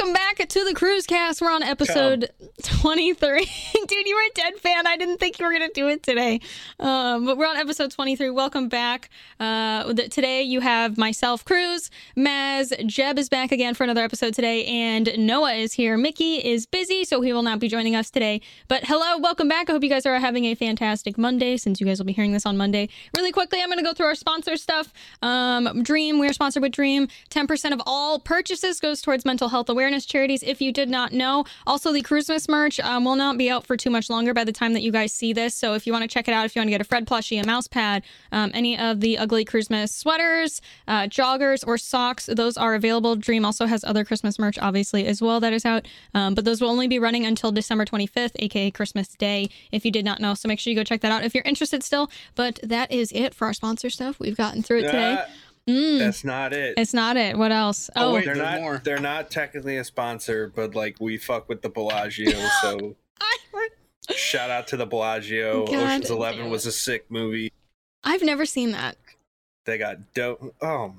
welcome back to the Kruzcast. We're on episode 23. Dude, you were a dead fan. I didn't think you were to do it today. Um, but we're on episode 23. Welcome back. Uh, th- today you have myself, Kruz, Maz, Jeb is back again for another episode today, and Noah is here. Mickey is busy, so he will not be joining us today. But hello, welcome back. I hope you guys are having a fantastic Monday since you guys will be hearing this on Monday. Really quickly, I'm to go through our sponsor stuff. Um, Dream, we're sponsored with Dream. 10% of all purchases goes towards mental health awareness charities if you did not know. Also, the Christmas merch um, will not be out for too much longer by the time that you guys see this. So if you want to check it out, if you want to get a Fred plushie, a mouse pad, um, any of the ugly Christmas sweaters, uh, joggers, or socks, those are available. Dream also has other Christmas merch, obviously, as well, that is out. Um, but those will only be running until December 25th, aka Christmas Day, if you did not know. So make sure you go check that out if you're interested still. But that is it for our sponsor stuff. We've gotten through it today. Uh, Mm, That's not it. it's not it. What else? Oh, Oh, wait. they're there's not. more. They're not technically a sponsor, but like we fuck with the Bellagio. so I, shout out to the Bellagio. God Ocean's Eleven it. was a sick movie. I've never seen that. They got dope. Oh,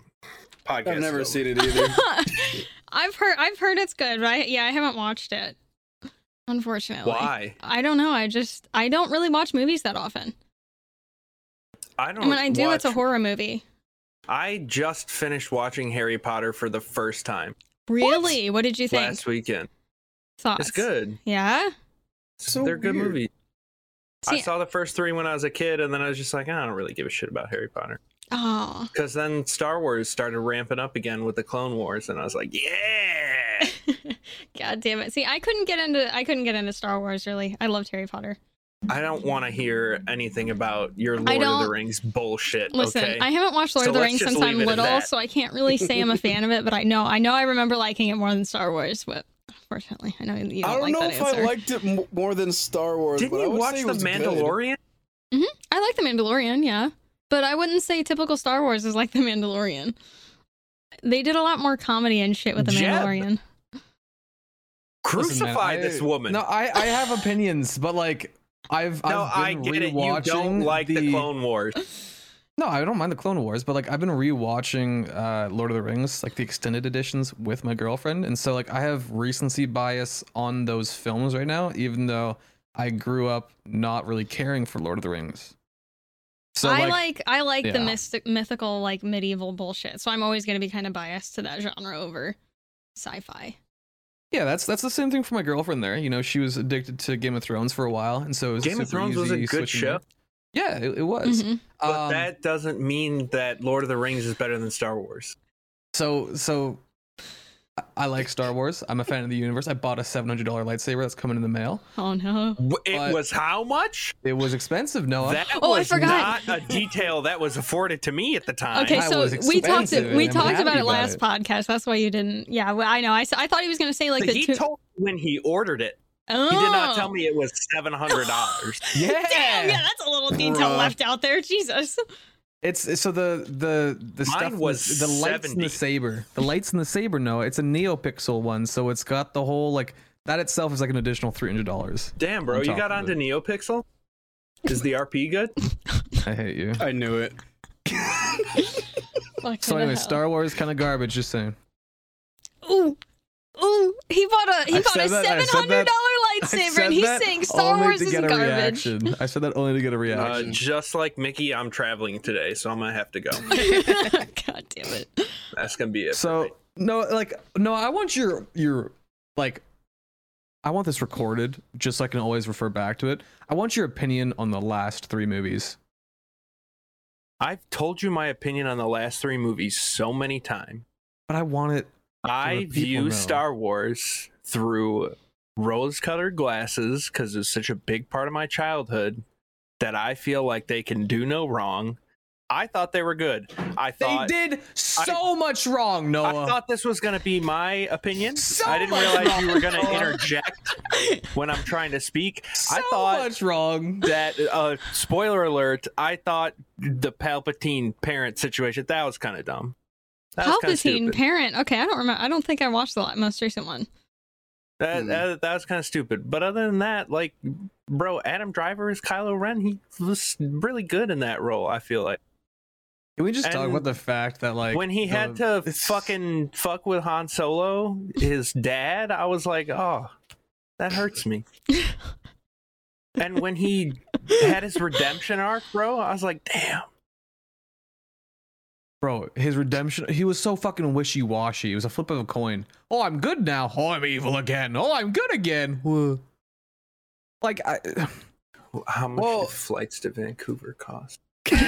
podcast. I've never over. seen it either. I've heard I've heard it's good, right? Yeah, I haven't watched it. Unfortunately. Why? I don't know. I just I don't really watch movies that often. I don't. And when I do, it's a horror movie. I just finished watching Harry Potter for the first time Really? What, did you think? last weekend. Thoughts? It's good. Yeah. So They're good weird. movies. I saw the first three when I was a kid, and then I was just like, I don't really give a shit about Harry Potter. Oh. Because then Star Wars started ramping up again with the Clone Wars, and I was like, yeah. God damn it. See, I couldn't get into I couldn't get into Star Wars really. I loved Harry Potter. I don't want to hear anything about your Lord of the Rings bullshit. Listen, okay. I haven't watched Lord So of the Rings since I'm leave it at little, so I can't really say I'm a fan of it, but I know I know I remember liking it more than Star Wars, but unfortunately, I know you don't, I don't like know that if answer. I liked it m- more than Star Wars. Didn't but I you would watch say The was good. Mandalorian? Mm-hmm. I like The Mandalorian, yeah. But I wouldn't say typical Star Wars is like The Mandalorian. They did a lot more comedy and shit with The Jeb. Mandalorian. Crucify Listen, man, I- this woman. No, I, I have opinions, but like I've No, I've I get it. You don't like the... Clone Wars. No, I don't mind the Clone Wars, but like I've been rewatching uh, Lord of the Rings, like the extended editions, with my girlfriend, and so like I have recency bias on those films right now, even though I grew up not really caring for Lord of the Rings. So I like, like I like the mystic mythical like medieval bullshit. So I'm always gonna be kind of biased to that genre over sci-fi. yeah, that's that's the same thing for my girlfriend. There, you know, she was addicted to Game of Thrones for a while, and so it was Game of Thrones was a good show. over. Yeah, it, it was. Mhm. But Um, that doesn't mean that Lord of the Rings is better than Star Wars. So so I- I like Star Wars. I'm a fan of the universe. I bought a seven hundred dollar lightsaber that's coming in the mail. Oh no. W- It But- was how much? It was expensive, Noah. That Oh, I forgot. not a detail that was afforded to me at the time. Okay, so was we talked expensive we I'm talked about happy it about last it. podcast. That's why you didn't. Yeah, well, I know. I, I thought he was gonna say like the he two. told when he ordered it. Oh. He did not tell oh. me it was seven hundred dollars. yeah. Damn, yeah, that's a little detail Bruh. left out there. Jesus. It's it's- so the the the Mine stuff was the, the lights in the saber. The lights in the saber, No, It's a NeoPixel one, so it's got the whole like that itself is like an additional three hundred dollars. Damn, bro, you got of onto. NeoPixel? Is the RP good? I hate you. I knew it. Fuck So anyway, hell. Star Wars kind of garbage. Just saying. Ooh. Ooh, he bought a he I bought a said that- I seven said hundred that- dollar I lightsaber, said and he's that saying Star only Wars to is get a garbage. reaction. I said that only to get a Uh, reaction. just like Mickey, I'm traveling today, so I'm gonna have to go. God damn it! That's gonna be it. So no, like no, I want your your like I want this recorded just so I can always refer back to it. I want your opinion on the last three movies. I've told you my opinion on the last three movies so many times. But I want it I view know. Star Wars through rose-colored glasses because it's such a big part of my childhood that I feel like they can do no wrong. I thought they were good. I thought They did so much wrong, Noah. I thought this was going to be my opinion. So I didn't much realize you were going to interject when I'm trying to speak. so I thought much wrong. that uh spoiler alert, I thought the Palpatine parent situation that was kind of dumb. That Palpatine parent. Okay, I don't remember. I don't think I watched the most recent one. That, Hmm. that that was kind of stupid. But other than that, like, bro, Adam Driver is Kylo Ren. He was really good in that role. I feel like. Can we just talk about the fact that like when he had to it's- fucking fuck with Han Solo, his dad, I was like, oh, that hurts me. and when he had his redemption arc, bro, I was like, damn. Bro, his redemption, he was so fucking wishy washy. It was a flip of a coin. Oh, I'm good now. Oh, I'm evil again. Oh, I'm good again. Whoa. Like, I, How much Well- did flights to Vancouver cost?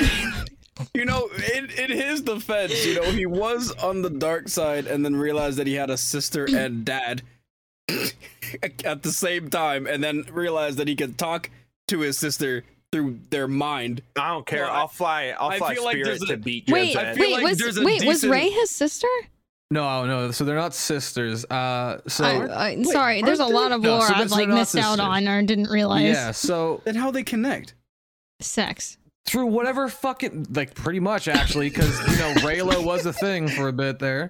You know, in, in his defense, you know, he was on the dark side and then realized that he had a sister and dad at the same time, and then realized that he could talk to his sister through their mind. I don't care. Well, I- I'll fly. I'll I fly feel like Spirit there's a- to beat Wait, Josette. feel wait, like was there's a wait was Rey his sister? no, no. So they're not sisters. Uh, so I, I, sorry, there's a lot of No, lore so I've like not missed out on or didn't realize. yeah. So Then how they connect? Sex. through whatever fucking like pretty much actually because you know Reylo was a thing for a bit there.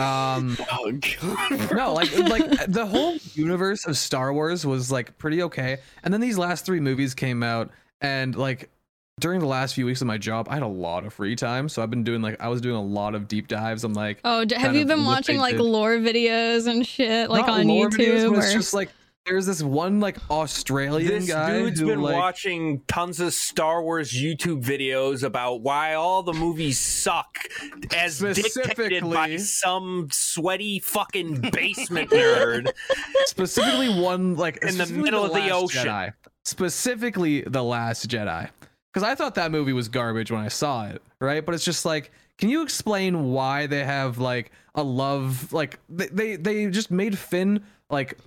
Um, Oh god. no, like like the whole universe of Star Wars was like pretty okay, and then these last three movies came out, and like during the last few weeks of my job, I had a lot of free time, so I've been doing like I was doing a lot of deep dives. I'm like, Oh, d- have you been watching like lore videos and shit like not on lore videos, YouTube? but it's just like there's this one like Australian This guy dude's who been like watching tons of Star Wars YouTube videos about why all the movies suck, as dictated by Specifically- some sweaty fucking basement nerd. specifically one like In the specifically middle of the ocean. Jedi. Specifically the Last Jedi, because I thought that movie was garbage when I saw it, right? But it's just like, can you explain why they have like a love, like they they, they just made Finn like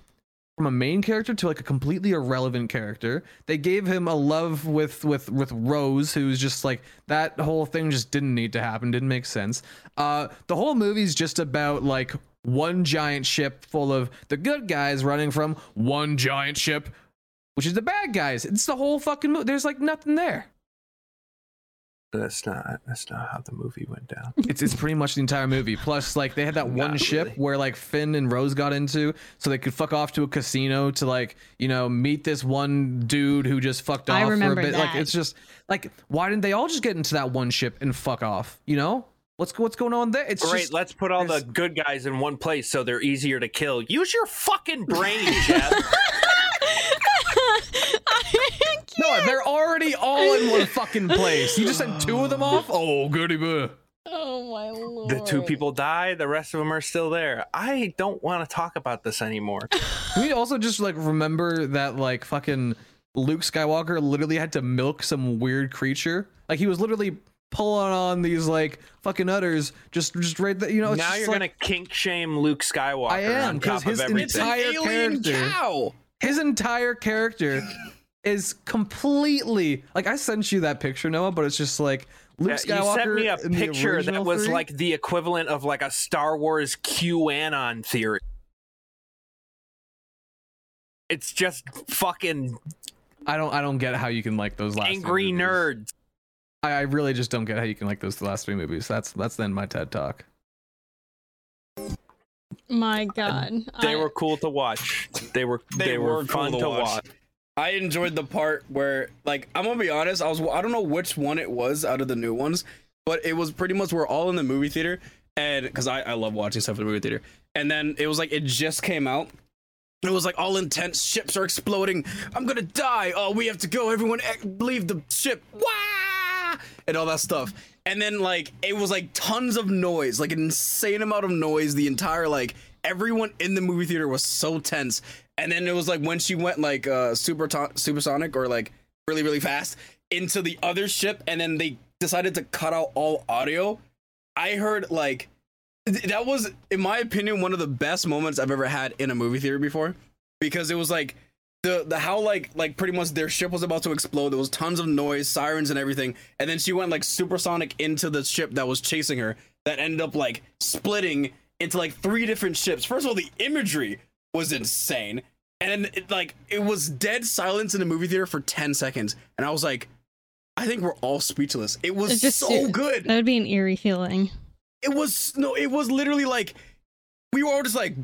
from a main character to like a completely irrelevant character. They gave him a love with with with Rose, who's just like that whole thing just didn't need to happen, didn't make sense. Uh, the whole movie's just about like one giant ship full of the good guys running from one giant ship, which is the bad guys. It's the whole fucking movie. There's like nothing there. That's not. That's not how the movie went down. It's it's pretty much the entire movie. Plus, like they had that one Not ship where like Finn and Rose got into, so they could fuck off to a casino to like you know meet this one dude who just fucked I off for a remember bit. Like it's just like why didn't they all just get into that one ship and fuck off? You know what's what's going on there? It's Great. just let's put all the good guys in one place so they're easier to kill. Use your fucking brain, Jeff. no, they're already all in one fucking place. You just sent two of them off. Oh, goody boo. oh my lord. the two people die. The rest of them are still there. I don't want to talk about this anymore. Can we also just like remember that like fucking Luke Skywalker literally had to milk some weird creature? Like he was literally pulling on these like fucking udders just just right there. You know, it's now just you're like, gonna kink shame Luke Skywalker. I am, because top his of It's an everything. entire character. cow. his entire character is completely like I sent you that picture, Noah, but it's just like Luke Yeah, Skywalker. you sent me a picture that was three. like the equivalent of like a Star Wars QAnon theory. It's just fucking I don't I don't get how you can like those last angry movies. nerds. I, I really just don't get how you can like those last three movies. That's that's then my TED talk. My god. They I- were cool to watch. They were they, They were, were cool fun to to watch. watch. I enjoyed the part where, like, I'm gonna be honest. I was I don't know which one it was out of the new ones, but it was pretty much we're all in the movie theater, and because I I love watching stuff in the movie theater, and then it was like it just came out. It was like all intense. Ships are exploding. I'm gonna die. Oh, we have to go. Everyone, eh, leave the ship. Wah! And all that stuff. And then like it was like tons of noise, like an insane amount of noise. The entire like everyone in the movie theater was so tense. And then it was like when she went like uh super supersonic or like really really fast into the other ship, and then they decided to cut out all audio. I heard like th- that was in my opinion one of the best moments I've ever had in a movie theater before because it was like the the how like like pretty much their ship was about to explode there was tons of noise sirens and everything and then she went like supersonic into the ship that was chasing her that ended up like splitting into like three different ships. First of all the imagery was insane. And it, like it was dead silence in the movie theater for 10 seconds. And I was like I think we're all speechless. It was just- so good. That would be an eerie feeling. it was no it was literally like we were all just like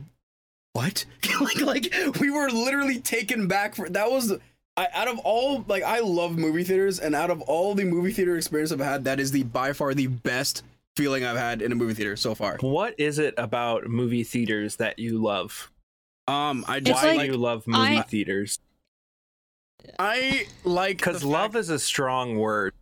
what? Like like we were literally taken back for that was I, out of all like I love movie theaters, and out of all the movie theater experience I've had, that is the by far the best feeling I've had in a movie theater so far. What is it about movie theaters that you love? Um, I just Why like- you love movie I- theaters? I like Because love is a strong word.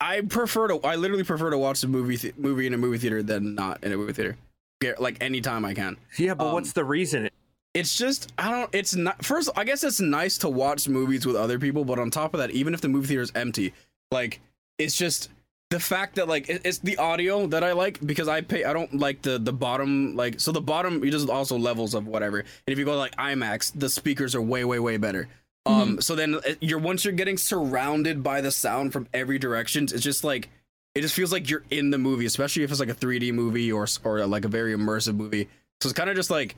I prefer to. I literally prefer to watch a movie th- movie in a movie theater than not in a movie theater. Get like anytime I can. Yeah, but Um, what's the reason? It's just I don't. It's not. First, I guess it's nice to watch movies with other people, but on top of that, even if the movie theater is empty, like it's just the fact that like it's the audio that I like because I pay. I don't like the the bottom like so the bottom. You just also levels of whatever. And if you go like IMAX, the speakers are way way way better. Um, so then you're once you're getting surrounded by the sound from every direction, it's just like it just feels like you're in the movie, especially if it's like a 3D movie or or like a very immersive movie. So it's kind of just like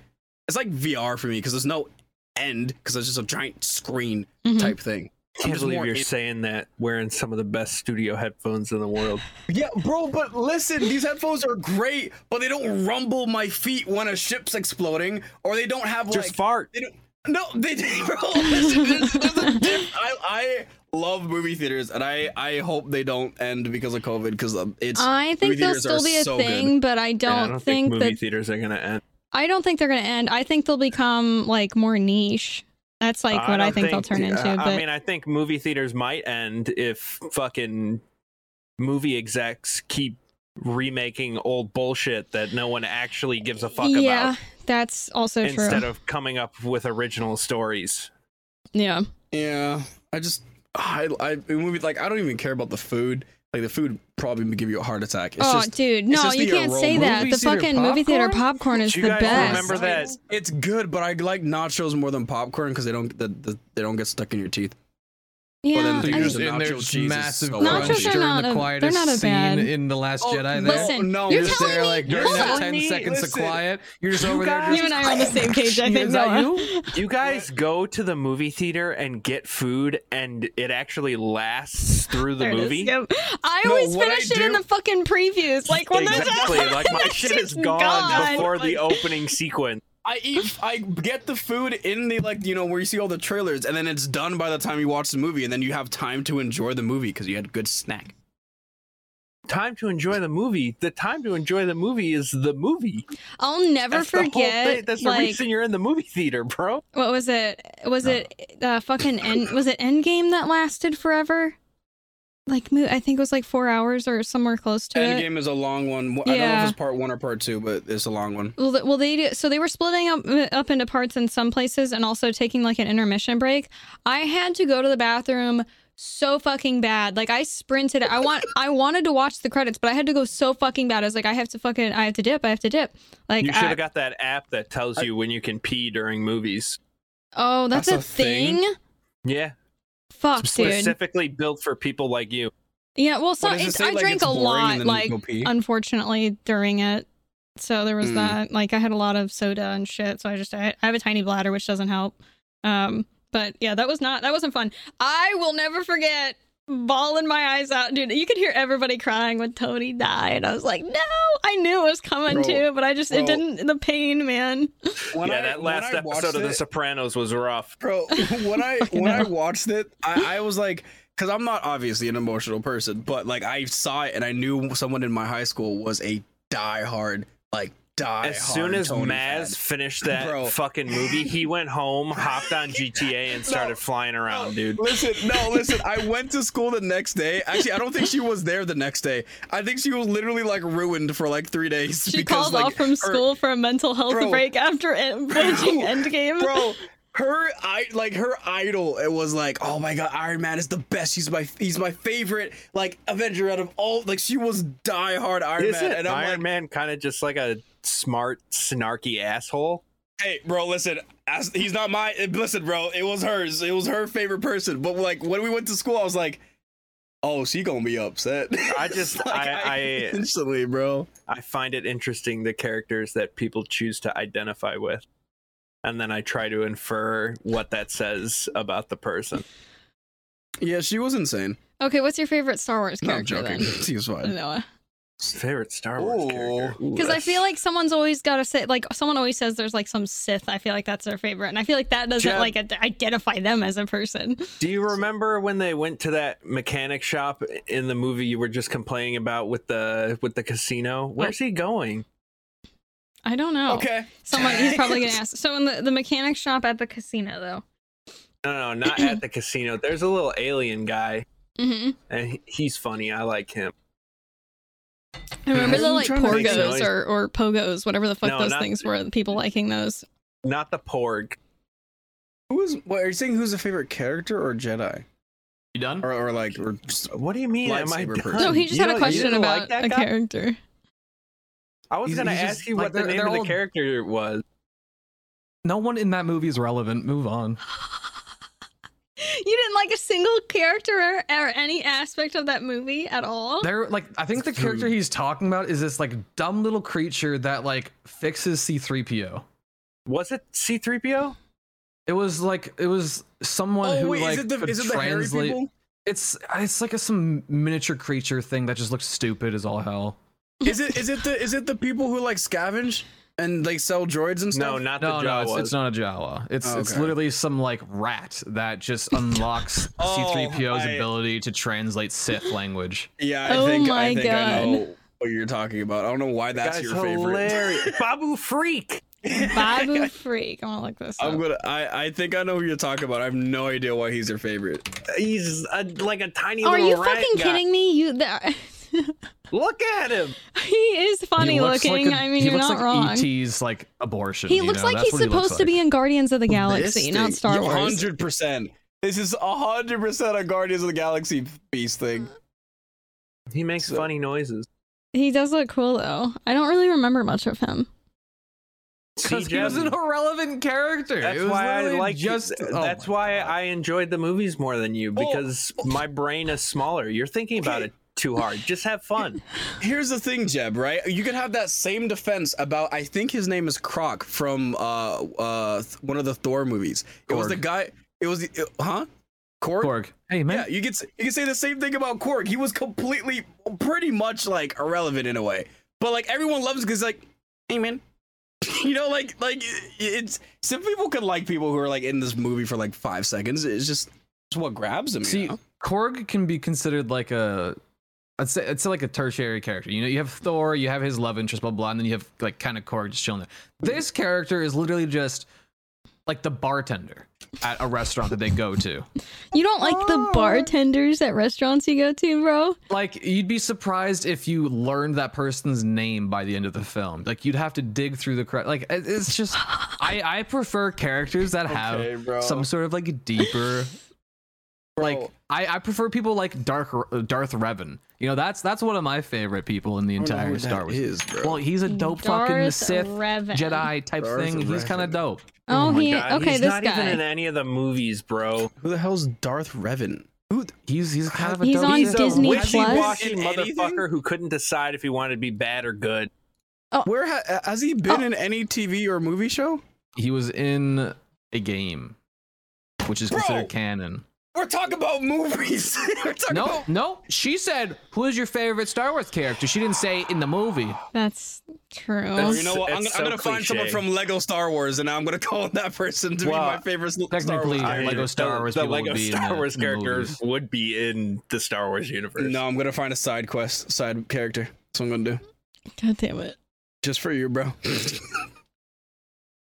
it's like VR for me because there's no end because it's just a giant screen Mhm. type thing. I'm can't just believe you're in- saying that wearing some of the best studio headphones in the world. Yeah, bro, but listen, these headphones are great, but they don't rumble my feet when a ship's exploding, or they don't have Just like fart. No, they don't. No, they bro. Listen, there's, there's a diff- I I love movie theaters, and I I hope they don't end because of COVID because um, it's. I think movie they'll still be a so good. thing, but I don't, Yeah, I don't think, think, movie that theaters are gonna end. I don't think they're gonna end. I think they'll become like more niche. That's like what I don't think, they'll turn into. I- But I mean, I think movie theaters might end if fucking movie execs keep remaking old bullshit that no one actually gives a fuck yeah, about Yeah, that's also true. instead of coming up with original stories. yeah, Yeah, I just I I movie like I don't even care about the food. Like the food probably would give you a heart attack. It's oh, just dude, it's no, just you can't say that. Movie The theater fucking movie theater popcorn? popcorn is you the guys best. remember that? It's good, but I like nachos more than popcorn because they don't the, the, they don't get stuck in your teeth. Yeah, then So I you're just the in there, nacho just massive so crunch Nachos are during not the a- quietest they're not a scene bad- in the Last Oh, Jedi. There. Listen, no, you're just telling there, me- like during hold that on. ten Me, seconds listen. of quiet, you're just You over there. Just, you and I are on the same page. I think. That Noah. you? You guys go to the movie theater and get food, and it actually lasts through the There it is. movie. Yep. I No, always I finish it in the fucking previews. Like when there's Exactly. Like my shit is gone, before the opening sequence. I eat I get the food in the like you know where you see all the trailers and then it's done by the time you watch the movie and then you have time to enjoy the movie because you had a good snack. Time to enjoy the movie. The time to enjoy the movie is the movie. I'll never That's forget. thing. That's the reason you're in the movie theater, bro. what was it? Was it uh, fucking end? Was it Endgame that lasted forever? Like I think it was like four hours or somewhere close to it. Endgame is a long one. I don't know Yeah. if it's part one or part two, but it's a long one. Well, well, they do, so they were splitting up uh, up into parts in some places and also taking like an intermission break. I had to go to the bathroom so fucking bad. Like I sprinted. I want I wanted to watch the credits, but I had to go so fucking bad. I was like, I have to fucking I have to dip. I have to dip. Like You should have got that app that tells you when you can pee during movies. oh, that's, That's a, a thing? thing. Yeah, Fuck, dude. specifically built for people like you. Yeah, well, so it I like, drank a lot, and then you like unfortunately during it. So there was Mm. that. Like I had a lot of soda and shit. So I just I, I have a tiny bladder, which doesn't help. Um, but yeah, that was not that wasn't fun. I will never forget bawling my eyes out, dude. You could hear everybody crying when Tony died. I was like, no, I knew it was coming Bro, too, but I just it didn't. The pain, man. When yeah, I- that when last I watched episode of The it- Sopranos was rough. bro when i Fucking when i watched it i, I was like because i'm not obviously an emotional person but like i saw it and i knew someone in my high school was a die-hard like die As soon as Maz finished that Bro. fucking movie, he went home, hopped on GTA, and started flying around, dude. Listen, no, listen. I went to school the next day. Actually, I don't think she was there the next day. I think she was literally like ruined for like three days. She because, called like, off from her- school for a mental health Bro. break after en- watching Endgame. bro her i like her idol it was like oh my god iron man is the best he's my he's my favorite like avenger out of all like she was die hard iron Is man and i'm Iron like Man kind of just like a smart, snarky asshole? hey bro listen as, he's not my listen bro it was hers it was her favorite person but like when we went to school i was like oh she gonna be upset I just- Like, I- I- instantly bro I find it interesting the characters that people choose to identify with. And then I try to infer what that says about the person. yeah she was insane Okay, what's your favorite Star Wars no i'm character joking then? she was fine Noah. Favorite Star Wars Ooh. character? Ooh, Because I feel like someone's always got to say, like, someone always says there's like some Sith. I feel like that's their favorite. And I feel like that doesn't Jeb- like ad- identify them as a person. Do you remember when they went to that mechanic shop in the movie you were just complaining about with the with the casino? Where's he going? I don't know. Okay. Someone, he's probably going to ask. So in the, the mechanic shop at the casino, though. No, no, not at the casino. There's a little alien guy, hmm and he- he's funny. I like him. I remember the like trying porgos or, or pogos, whatever the fuck No, those not- things were. People liking those. Not the porg. Who is? What are you saying? Who's a favorite character or Jedi, You done? or, or like, or just, What do you mean? Am I done? person. No, he just You had a question about like that a guy? character. I was He's- gonna he's ask just- you like, what the name they're of the all- character was. No one in that movie is relevant. Move on. You didn't like a single character or, or any aspect of that movie at all? They're like, I think the character he's talking about is this like dumb little creature that like fixes C3PO. Was it C3PO? It was like it was someone oh who wait, like is it the could is it the hairy translate. people? It's it's like a some miniature creature thing that just looks stupid as all hell. Is it is it the is it the people who like scavenge and like sell droids and stuff? No, not the No, no, it's, it's not a Jawa. It's Oh, it's literally some like rat that just unlocks Oh, C3PO's I- atu to translate Sith language. Yeah, I Oh think my I think I know what you're talking about. I don't know why that's Guy's your favorite. hilarious. Babu Frik. Babu Frik. I'm gonna look this. I'm gonna. I I think I know who you're talking about. I have no idea why he's your favorite. He's a, like a tiny Are little you rat fucking guy. kidding me? You that Look at him. he is funny He looking. Like a- I mean, he you're looks not like wrong. ET's like abortion. he you looks know? like That's he's what he looks supposed to like. be in Guardians of the Galaxy, not Star Wars. Hundred percent. This is hundred percent a Guardians of the Galaxy beast thing. He makes So- funny noises. He does look cool though. I don't really remember much of him. Because he was an irrelevant character. That's It was why I like just. Just, oh that's why God. I enjoyed the movies more than you Oh. because oh. my brain is smaller. You're thinking about Okay. it too hard. Just have fun. Here's the thing, Jeb. Right? You could have that same defense about. I think his name is Croc from uh uh one of the Thor movies. It was the guy. It was the it- huh? Korg. Korg. Hey man, Yeah, you could you could say the same thing about Korg. He was completely, pretty much like irrelevant in a way, but like everyone loves because like, hey man, you know, like like it's some people could like people who are like in this movie for like five seconds. It's just it's what grabs them. See, you know? Korg can be considered like a. I'd say it's like a tertiary character. You know, you have Thor, you have his love interest, blah blah, and then you have like kind of Korg just chilling there. This character is literally just like the bartender at a restaurant that they go to. You don't like the oh. bartenders at restaurants you go to, bro? Like you'd be surprised if you learned that person's name by the end of the film. Like you'd have to dig through the cre- like it's just I I prefer characters that have Okay, some sort of like deeper like I, I prefer people like Darth Darth Revan. You know, that's that's one of my favorite people in the I don't know entire Star Wars. is. Well, he's a dope fucking Sith Revan. Jedi type Darth thing. He's kind of dope. Oh, oh, my he God, okay. He's this not even in any of the movies, bro. Who the hell's Darth Revan? Who? th- He's he's kind of a He's dope on He's Sith. a Disney wishy-washy Plus? In anything? motherfucker who couldn't decide if he wanted to be bad or good. Oh. Where ha- has he been Oh. in any TV or movie show? He was in a game, which is Bro! considered canon. We're talking about movies. We're talking No, about no. She said, "Who is your favorite Star Wars character?" She didn't say in the movie. That's true. Well, you know what? I'm, It's gonna- I'm gonna find someone from Lego Star Wars, and I'm gonna call that person to be my favorite Star Wars. technically. Lego Star Wars The, people would Lego be Star the- Wars the characters movies. would be in the Star Wars universe. No, I'm gonna find a side quest, side character. That's what I'm gonna do, God damn it. just for you, bro.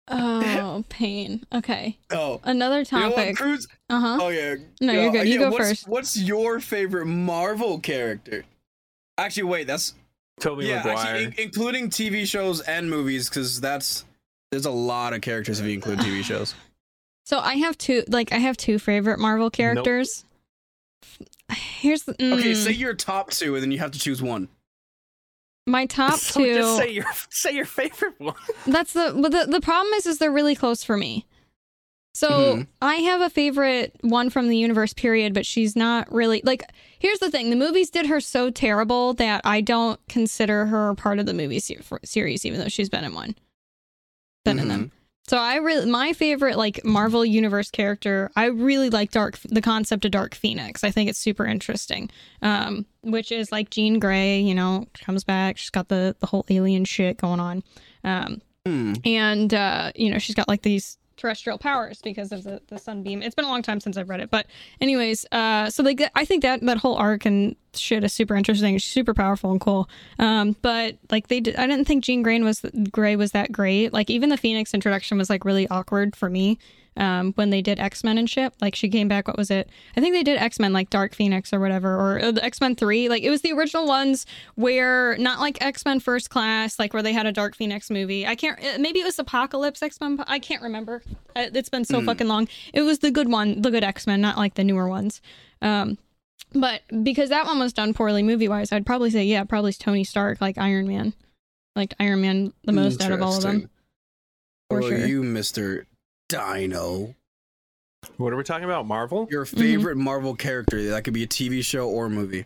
Oh, pain. Okay. oh, Another you know topic. Uh huh. Oh yeah. No, you're good. You yeah, go what's, first. What's your favorite Marvel character? Actually, wait. That's Tobey yeah. Maguire. Actually, in- including TV shows and movies, because that's there's a lot of characters if you include TV shows. So I have two. Like I have two favorite Marvel characters. Here's the, Okay, mm, say your top two, and then you have to choose one. My top So two. Just say your say your favorite one. That's the but the the problem is is they're really close for me. So Mhm. I have a favorite one from the universe period, but she's not really like. Here's the thing: the movies did her so terrible that I don't consider her part of the movie se- series, even though she's been in one, been in them. So I really my favorite like Marvel universe character. I really like Dark the concept of Dark Phoenix. I think it's super interesting. Um, which is like Jean Grey. You know, comes back. She's got the the whole alien shit going on. Um, Hmm. and uh, you know she's got like these terrestrial powers because of the, the sunbeam. It's been a long time since i've read it but anyways uh so like i think that that whole arc and shit is super interesting. Super powerful and cool. Um but like they did, i didn't think jean grey was gray was that great. Like even the phoenix introduction was like really awkward for me um when they did x-men and shit. Like she came back what was it? I think they did x-men like dark phoenix or whatever or uh, x-men 3 like it was the original ones where not like x-men first class like where they had a dark phoenix movie. I can't uh, maybe it was apocalypse x-men i can't remember. It's been so fucking long. It was the good one the good x-men not like the newer ones. Um but because that one was done poorly movie wise i'd probably say yeah probably tony stark like iron man. Like iron man the most out of all of them. For about sure. you, Mister Dino? What are we talking about? Marvel? Your Mm-hmm. favorite Marvel character that could be a TV show or a movie.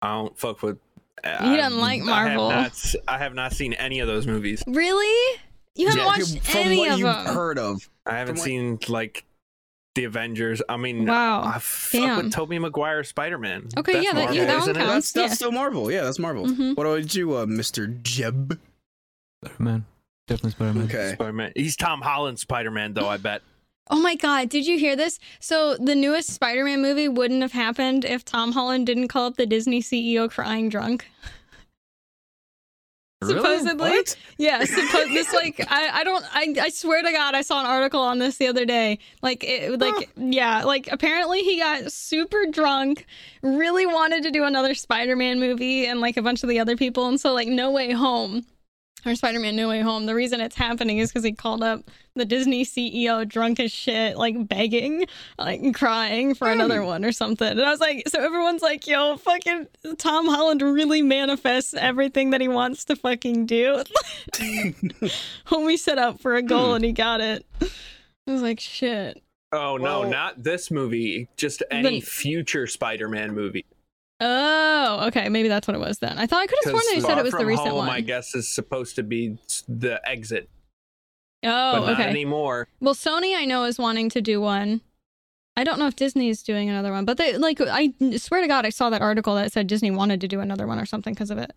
I don't fuck with. He don't like Marvel. I have, not, s- I have not seen any of those movies. really you haven't Yeah. watched From any what of you've them heard of. I haven't From what- seen like the Avengers. I mean, Wow. I fuck Damn. with Tobey Maguire Spider Man. Okay, yeah, that- yeah, that isn't one counts. That's that's yeah. still Marvel. Yeah, that's Marvel. Mhm. What about you, uh, Mister Jeb? Spider-Man. Definitely Spider-Man. Okay. Spider-Man. He's Tom Holland Spider Man, though. I bet. Oh my god, did you hear this? So the newest Spider-Man movie wouldn't have happened if Tom Holland didn't call up the Disney CEO crying drunk. Supposedly. What? Yeah, suppo- this like I, I don't I, I swear to god I saw an article on this the other day. Like it like yeah, like apparently he got super drunk, really wanted to do another Spider-Man movie and like a bunch of the other people and so like No Way Home or Spider-Man No Way Home. The reason it's happening is because he called up the Disney CEO drunk as shit, like begging, like crying for mm. another one or something. And I was like, so everyone's like, yo, fucking Tom Holland really manifests everything that he wants to fucking do. Homie set up for a goal hmm. and he got it. I was like, shit. Oh no, Well- not this movie. Just any The- future Spider-Man movie. Oh, okay. Maybe that's what it was then. I thought I could have sworn that he said it was the recent Home, one. I guess is supposed to be the exit, oh, but not okay. anymore. Well, Sony I know is wanting to do one. I don't know if Disney is doing another one, but they like I swear to God I saw that article that said Disney wanted to do another one or something because of it.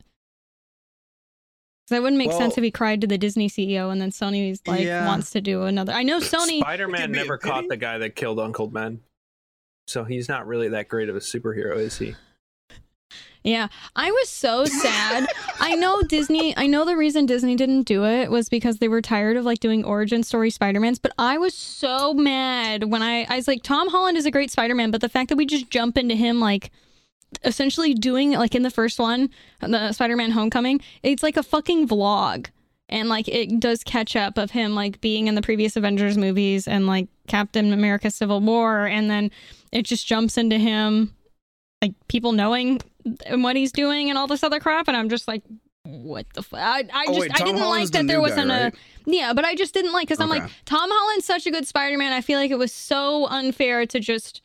That wouldn't make sense if he cried to the Disney CEO and then Sony's like Yeah. wants to do another. I know Sony. Spider-Man never caught the guy that killed Uncle Ben, so he's not really that great of a superhero, is he? Yeah, I was so sad. I know Disney. I know the reason Disney didn't do it was because they were tired of like doing origin story Spider-Mans. But I was so mad when I I was like, Tom Holland is a great Spider-Man, but the fact that we just jump into him like essentially doing like in the first one, the Spider-Man Homecoming, it's like a fucking vlog. And like it does catch up of him like being in the previous Avengers movies and like Captain America Civil War and then it just jumps into him like people knowing what he's doing and all this other crap and I'm just like what the fuck? I, I Oh, just wait, I didn't Holland's like the that there wasn't right? a yeah, but I just didn't like because I'm like Tom Holland's such a good Spider-Man. I feel like it was so unfair to just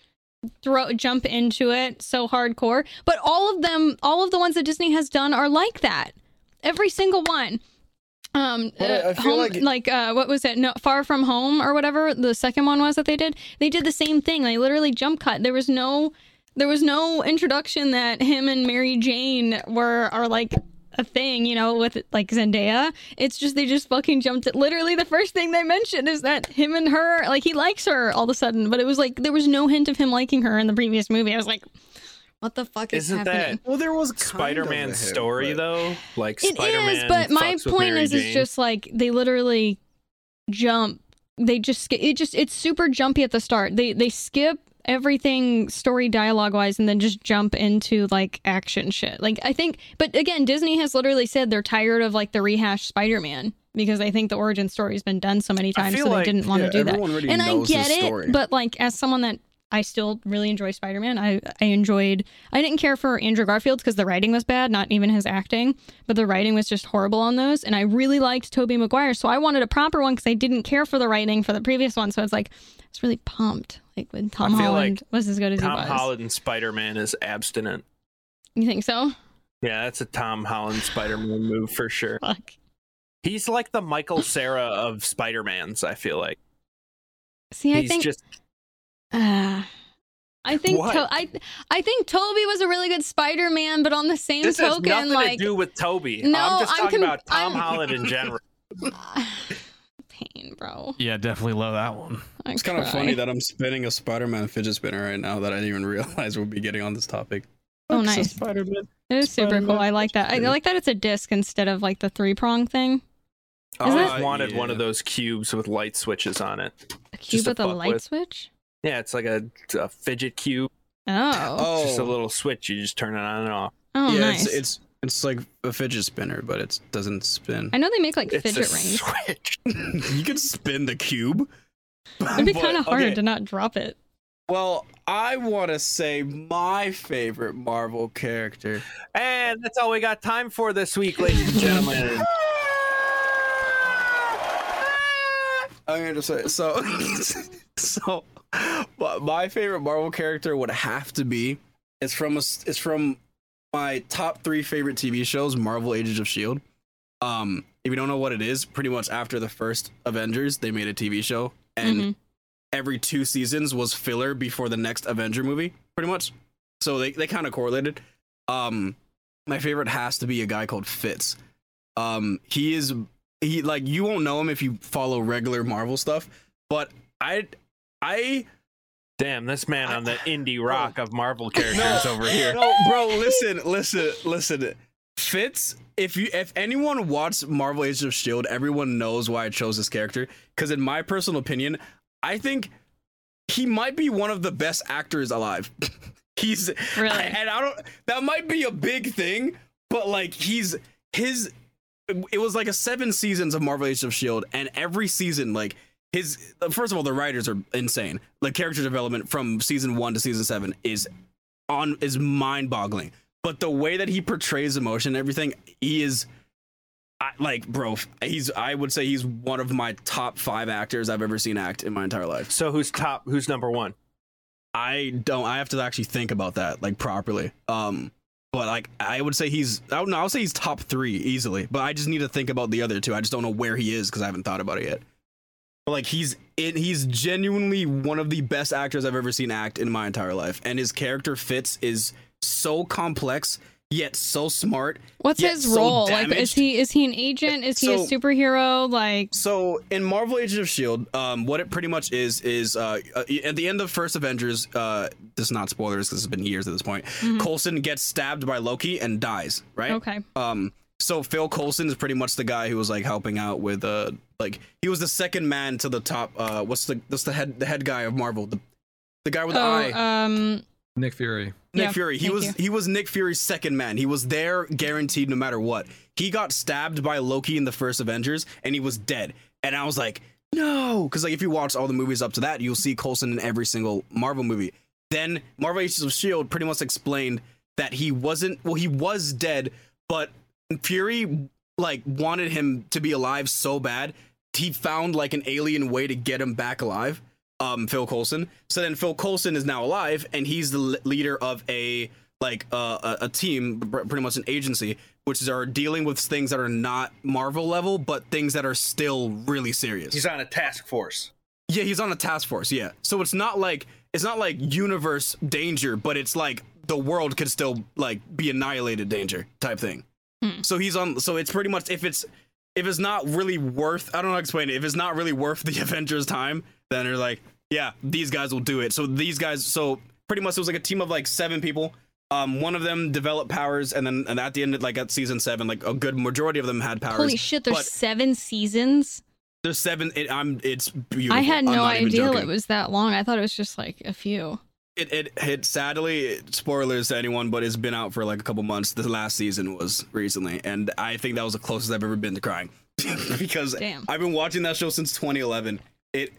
throw jump into it so hardcore. But all of them, all of the ones that Disney has done are like that. Every single one. Um, uh, home, like- like, uh, what was it? No, Far From Home or whatever the second one was that they did. They did the same thing. They literally jump cut. There was no, there was no introduction that him and Mary Jane were are like a thing, you know, with like Zendaya. It's just they just fucking jumped it. Literally, the first thing they mentioned is that him and her, like he likes her all of a sudden, but it was like there was no hint of him liking her in the previous movie. I was like, what the fuck is Isn't that? Well, there was kind of a Spider-Man's hint, story but- though? Like It is, Spider-Man. but my point Mary is, it's just like they literally jump. They just it just it's super jumpy at the start. They they skip everything story dialogue wise and then just jump into like action shit. Like I think, but again, Disney has literally said they're tired of like the rehashed Spider-Man because they think the origin story's been done so many times, so like- they didn't want yeah, to do that. And I get it, story. but like as someone that I still really enjoy Spider-Man. I I enjoyed. I didn't care for Andrew Garfield's because the writing was bad, not even his acting, but the writing was just horrible on those. And I really liked Tobey Maguire, so I wanted a proper one because I didn't care for the writing for the previous one. So it's like I was really pumped. Like when Tom I Holland like was as good as Tom he was. Holland and Spider-Man is abstinent. You think so? Yeah, that's a Tom Holland Spider-Man move for sure. Fuck. He's like the Michael Cera of Spider Man's. I feel like See, I he's think just uh, I think to- I I think Tobey was a really good Spider-Man, but on the same this has token, nothing like to do with Tobey. No, I'm just I'm talking com- about Tom I'm- Holland in general. pain, bro. Yeah, definitely love that one. I It's kind of funny that I'm spinning a Spider-Man fidget spinner right now that I didn't even realize we'll be getting on this topic. Oh, It's nice. Spider-Man. It is super cool. I like that. I like that it's a disc instead of like the three prong thing. I Is always it? wanted one of those cubes with light switches on it. A cube with a light with. switch. Yeah, it's like a, a fidget cube. Oh, Oh, It's just a oh. little switch. You just turn it on and off. oh, yeah, nice. it's it's it's like a fidget spinner, but it doesn't spin. I know they make like It's fidget a rings. switch. you can spin the cube. It'd be But, kind of hard okay, to not drop it. Well, I want to say my favorite Marvel character. And that's all we got time for this week, ladies and gentlemen. I'm gonna say so. so, my favorite Marvel character would have to be. It's from a. It's from my top three favorite TV shows, Marvel Agents of Shield. Um, if you don't know what it is, pretty much after the first Avengers, they made a TV show, and Mhm. every two seasons was filler before the next Avenger movie, pretty much. So they, they kind of correlated. Um, my favorite has to be a guy called Fitz. Um, he is he like you won't know him if you follow regular Marvel stuff, but I I Damn, this man on the indie rock of Marvel characters over here. no, bro, listen, listen, listen. Fitz, if you if anyone watched Marvel Agents of Shield, everyone knows why I chose this character. Because in my personal opinion, I think he might be one of the best actors alive. he's Really? and I don't. That might be a big thing, but like he's his. It was like a seven seasons of Marvel Agents of Shield, and every season, like his. First of all, the writers are insane. Like character development from season one to season seven is on is mind boggling. But the way that he portrays emotion and everything, he is. I, like, bro, he's. I would say he's one of my top five actors I've ever seen act in my entire life. So who's top? Who's number one? I don't. I have to actually think about that like properly. Um, but like I would say he's. I don't know. I'll say he's top three easily. But I just need to think about the other two. I just don't know where he is because I haven't thought about it yet. But like he's in. He's genuinely one of the best actors I've ever seen act in my entire life, and his character Fitz is so complex yet so smart. What's yet his so role? Like, is he is he an agent? Is he a superhero? Like, So in Marvel Agents of Shield, um, what it pretty much is is uh, uh, at the end of first Avengers, uh, this is not spoilers because it's been years at this point. Mhm. Coulson gets stabbed by Loki and dies. Right. okay, Um. So Phil Coulson is pretty much the guy who was like helping out with uh like he was the second man to the top. Uh, what's the what's the head the head guy of Marvel the the guy with the eye. oh, um, Nick Fury. Nick Yeah, Fury. He was you. he was Nick Fury's second man. He was there guaranteed no matter what. He got stabbed by Loki in the first Avengers and he was dead. And I was like, no, because like if you watch all the movies up to that, you'll see Coulson in every single Marvel movie. Then Marvel Agents of Shield pretty much explained that he wasn't well, he was dead, but Fury like wanted him to be alive so bad, he found like an alien way to get him back alive um Phil Coulson. So then Phil Coulson is now alive and he's the leader of a like uh, a, a team, pretty much an agency, which is are dealing with things that are not Marvel level, but things that are still really serious. He's on a task force. yeah, he's on a task force. Yeah, so it's not like it's not like universe danger, but it's like the world could still like be annihilated danger type thing. Hmm. So he's on. So it's pretty much if it's if it's not really worth. I don't know how to explain it. If it's not really worth the Avengers time, then they're like, yeah, these guys will do it. So these guys. So pretty much it was like a team of like seven people. Um, one of them developed powers, and then and at the end, like at season seven, like a good majority of them had powers. holy shit! There's but- seven seasons. There's seven. It, I'm. It's beautiful. I had no idea it was that long. I thought it was just like a few. It it it sadly spoilers to anyone, but it's been out for like a couple months. The last season was recently, and I think that was the closest I've ever been to crying because Damn. I've been watching that show since 2011. It,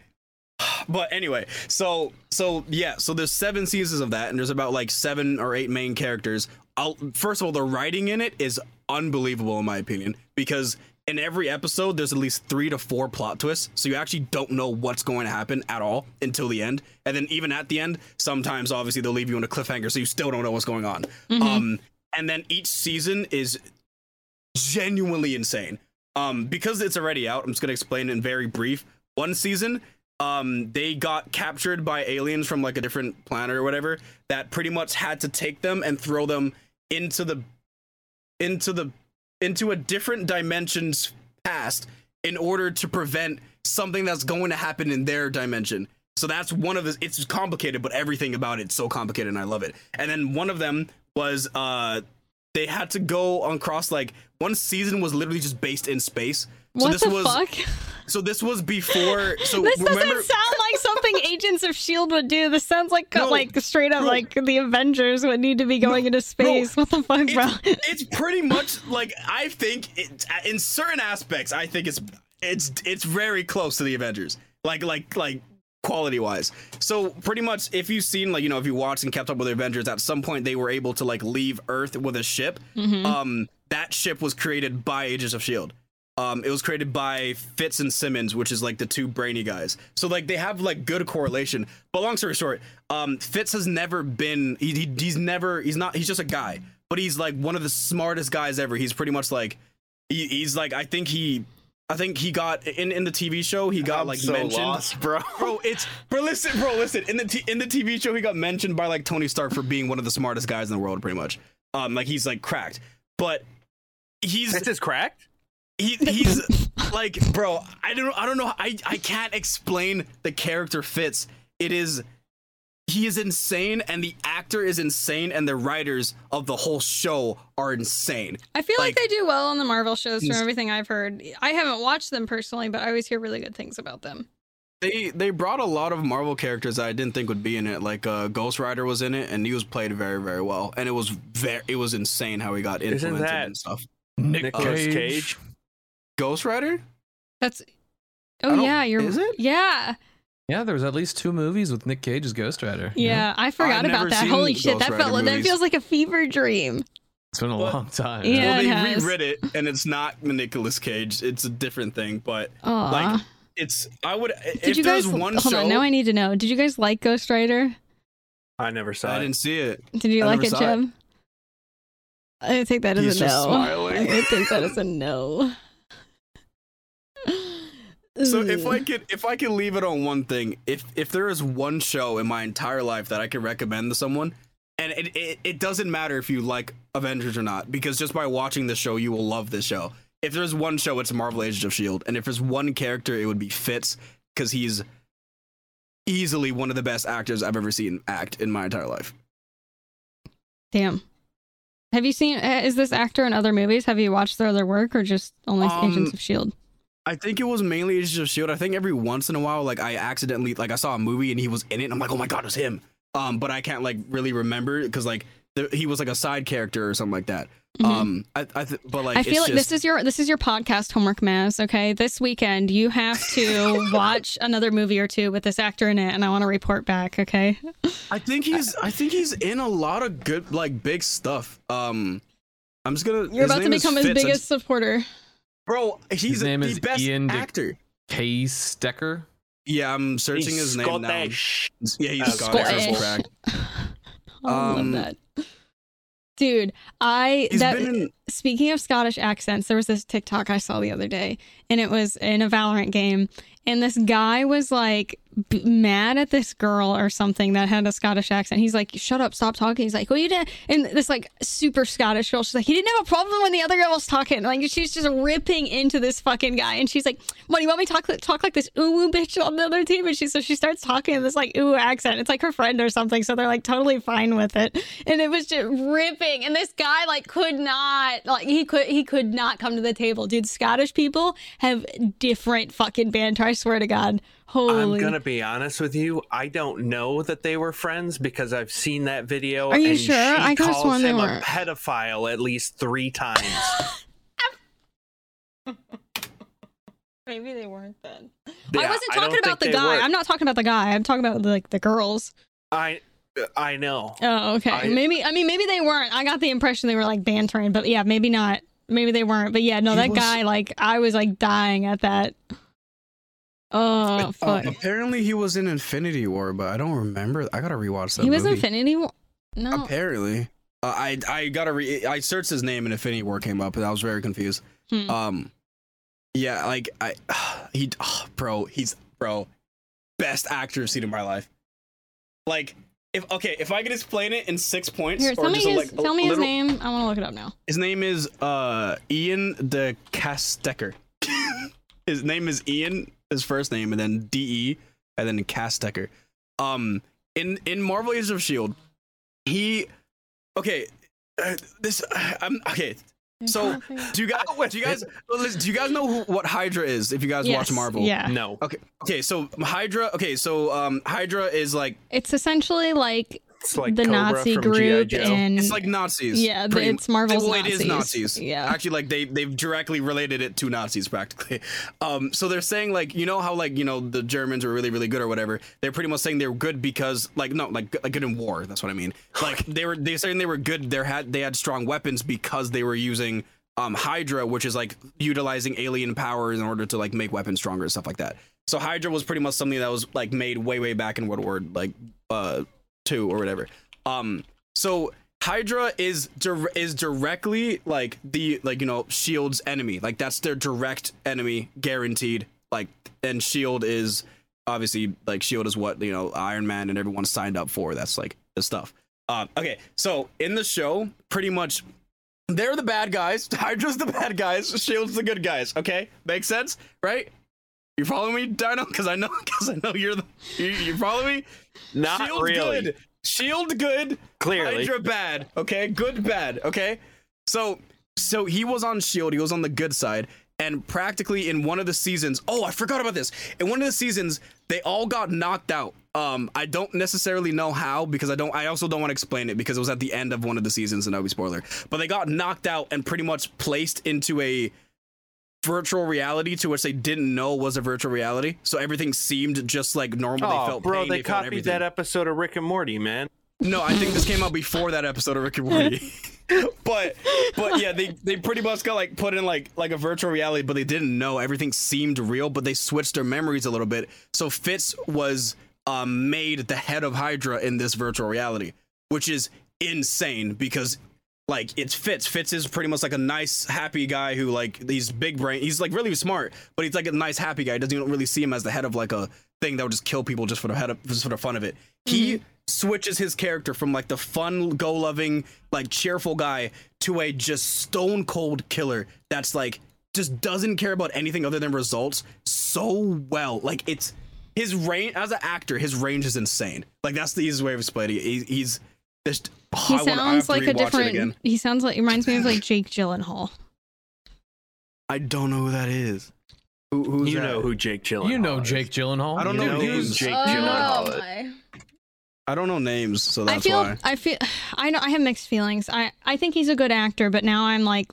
but anyway, so so yeah, so there's seven seasons of that, and there's about like seven or eight main characters. I'll, first of all, the writing in it is unbelievable in my opinion because in every episode there's at least three to four plot twists, so you actually don't know what's going to happen at all until the end, and then even at the end, sometimes obviously they'll leave you on a cliffhanger, so you still don't know what's going on. Mhm. Um, and then each season is genuinely insane. Um, because it's already out, I'm just gonna explain in very brief. One season, um, they got captured by aliens from like a different planet or whatever that pretty much had to take them and throw them into the into the into a different dimension's past in order to prevent something that's going to happen in their dimension. So that's one of the it's complicated, but everything about it's so complicated and I love it. And then one of them was uh they had to go across like one season was literally just based in space. So what this the was fuck? so this was before so This remember doesn't sound like something Agents of Shield would do. This sounds like No, like straight up like the Avengers would need to be going into space. what the fuck, bro? it's, it's pretty much like I think it, in certain aspects I think it's it's it's very close to the Avengers. Like like like quality wise. So pretty much if you've seen like you know if you watched and kept up with the Avengers at some point they were able to like leave Earth with a ship. Um that ship was created by Agents of Shield. Um, it was created by Fitz and Simmons, which is like the two brainy guys. So like they have like good correlation. But long story short, um, Fitz has never been. He, he he's never. He's not. He's just a guy. But he's like one of the smartest guys ever. He's pretty much like. He, he's like. I think he. I think he got in in the TV show. He got I'm like so mentioned. lost, bro. Bro, it's bro. Listen, bro. Listen. In the t- in the TV show, he got mentioned by like Tony Stark for being one of the smartest guys in the world, pretty much. Um, like he's like cracked, but he's This is cracked. He he's like bro i don't i don't know i i can't explain the character Fitz it is he is insane and the actor is insane and the writers of the whole show are insane I feel like, like- they do well on the Marvel shows from everything I've heard. I haven't watched them personally, but I always hear really good things about them. they they brought a lot of marvel characters that i didn't think would be in it like uh ghost rider was in it and he was played very very well and it was very it was insane how he got Isn't implemented that- and stuff Nicolas Cage. Ghost rider That's Oh yeah, you're is it? Yeah. Yeah, there was at least two movies with Nick Cage as Ghost Rider. Yeah, I forgot I've about never that. seen Holy shit, Ghost that Rider felt that movies. feels like a fever dream. It's been a But- long time. Yeah. well it they has. rewrit it and it's not Nicolas cage it's a different thing but Aw. like it's i would Did if you guys there's one hold show on, now I need to know. Did you guys like Ghost Rider? I never saw it. i it. didn't see it Did you I like never it, saw it. Jim? I think that is He's a no. smiling. I think that is a no. So if i could if i could leave it on one thing if if there is one show in my entire life that i could recommend to someone and it, it, it doesn't matter if you like avengers or not because just by watching the show you will love this show if there's one show it's marvel agents of shield and if there's one character it would be fitz because he's easily one of the best actors i've ever seen act in my entire life Damn. Have you seen? uh, Is this actor in other movies? Have you watched their other work or just only Um, Agents of Shield? I think it was mainly Agents of Shield. I think every once in a while, like I accidentally, like I saw a movie and he was in it. And I'm like, oh my god, it was him. Um, but I can't like really remember because like the, he was like a side character or something like that. Um, I, I th- but like Mm-hmm. I feel like just, this is your this is your podcast homework, Maz. Okay, this weekend you have to watch another movie or two with this actor in it, and I want to report back. Okay. I think he's, I think he's in a lot of good like big stuff. Um, I'm just gonna. You're about to become his biggest supporter. Just- bro. He's His name the is best Ian Dick- actor. Case Stecker. Yeah, I'm searching He's his name now. Yeah, he's Uh, Scottish. as Scottish. crack. I Um, love that. Dude, I that in. speaking of Scottish accents, there was this TikTok I saw the other day, and it was in a Valorant game, and this guy was like b- mad at this girl or something that had a Scottish accent. He's like, "Shut up, stop talking." He's like, "Well, you didn't." And this like super Scottish girl, she's like, "He didn't have a problem when the other girl was talking." Like she's just ripping into this fucking guy, and she's like, "What do you want me to talk talk like this ooh bitch on the other team?" And she so she starts talking in this like ooh accent. It's like her friend or something, so they're like totally fine with it. And it was just ripping, and this guy like could not like he could he could not come to the table, dude. Scottish people have different fucking banter. I swear to God. Holy. I'm gonna be honest with you. I don't know that they were friends because I've seen that video. Are you and sure? She I could've calls sworn they him a weren't. pedophile at least three times. Maybe they weren't then. I wasn't don't talking about the guy. were. I'm not talking about the guy. I'm talking about like the girls. I I know. Oh, okay. I- maybe I mean maybe they weren't. I got the impression they were like bantering, but yeah, maybe not. Maybe they weren't. But yeah, no, that was- guy like I was like dying at that. Oh Uh, fuck. apparently, he was in Infinity War, but I don't remember. I gotta rewatch that. he was movie. Infinity War. No. Apparently, uh, I I gotta re- I searched his name and Infinity War came up, and I was very confused. Hmm. Um, Yeah, like I, he, oh, bro, he's bro, best actor I've seen in my life. Like, if okay, if I could explain it in six points, Here, or tell me his like, tell me his little- name. I want to look it up now. His name is uh Iain De Caestecker. His name is Ian, his first name, and then D E, and then Caestecker. Um, in in Marvel Agents of Shield, he, okay, uh, this I'm okay. So do you guys do you guys listen, do you guys know who, what Hydra is? If you guys watch Marvel, Yeah. No. Okay, okay, so Hydra. Okay, so um, Hydra is like It's essentially like, It's like the Cobra Nazi from group and it's like Nazis. yeah, the- pretty- it's Marvel's well, it is Nazis. Nazis. Yeah. actually, like they they've directly related it to Nazis practically. Um, so they're saying like you know how like you know the Germans were really really good or whatever. They're pretty much saying they were good because like no like like good in war. That's what I mean. Like they were they saying they were good. They had they had strong weapons because they were using um Hydra, which is like utilizing alien powers in order to like make weapons stronger and stuff like that. So Hydra was pretty much something that was like made way way back in World War like uh two or whatever. Um, so Hydra is dir- is directly like the like you know Shield's enemy. Like that's their direct enemy, guaranteed. Like and Shield is obviously like Shield is what you know Iron Man and everyone signed up for. That's like the stuff. Uh, okay, so in the show, pretty much they're the bad guys. Hydra's the bad guys. Shield's the good guys. Okay, makes sense, right? You follow me, Dino? Because I know, because I know you're the. You, you follow me? Not Shield really. good. Shield good. Clearly. Hydra bad. Okay, good bad. Okay, so so he was on Shield. He was on the good side, and practically in one of the seasons. Oh, I forgot about this. In one of the seasons, they all got knocked out. Um, I don't necessarily know how because I don't. I also don't want to explain it because it was at the end of one of the seasons, and that would be spoiler. But they got knocked out and pretty much placed into a virtual reality to which they didn't know was a virtual reality. So everything seemed just like normal. they Oh, felt bro, pain, they felt copied that episode of Rick and Morty, man. No, I think this came out before that episode of Rick and Morty. but but yeah, they they pretty much got like put in like like a virtual reality, but they didn't know everything seemed real, but they switched their memories a little bit. So Fitz was um made the head of Hydra in this virtual reality, which is insane because like it's Fitz. Fitz is pretty much like a nice, happy guy who like he's big brain. He's like really smart, but he's like a nice, happy guy. Doesn't even really see him as the head of like a thing that would just kill people just for the head of just for the fun of it. He mm-hmm. switches his character from like the fun, go loving, like cheerful guy to a just stone cold killer that's like just doesn't care about anything other than results so well. Like it's his range as an actor, his range is insane. Like that's the easiest way of explaining it. He, he's just oh, he I I sounds like a rewatch it again. different. He sounds like he reminds me of like Jake Gyllenhaal. I don't know who that is. Who, who's you that? know who Jake Gyllenhaal You know. Jake Gyllenhaal. I don't You know know who who is- Jake Oh Gyllenhaal is. my. I don't know names, so that's I feel why. I feel I know I have mixed feelings. I I think he's a good actor, but now I'm like,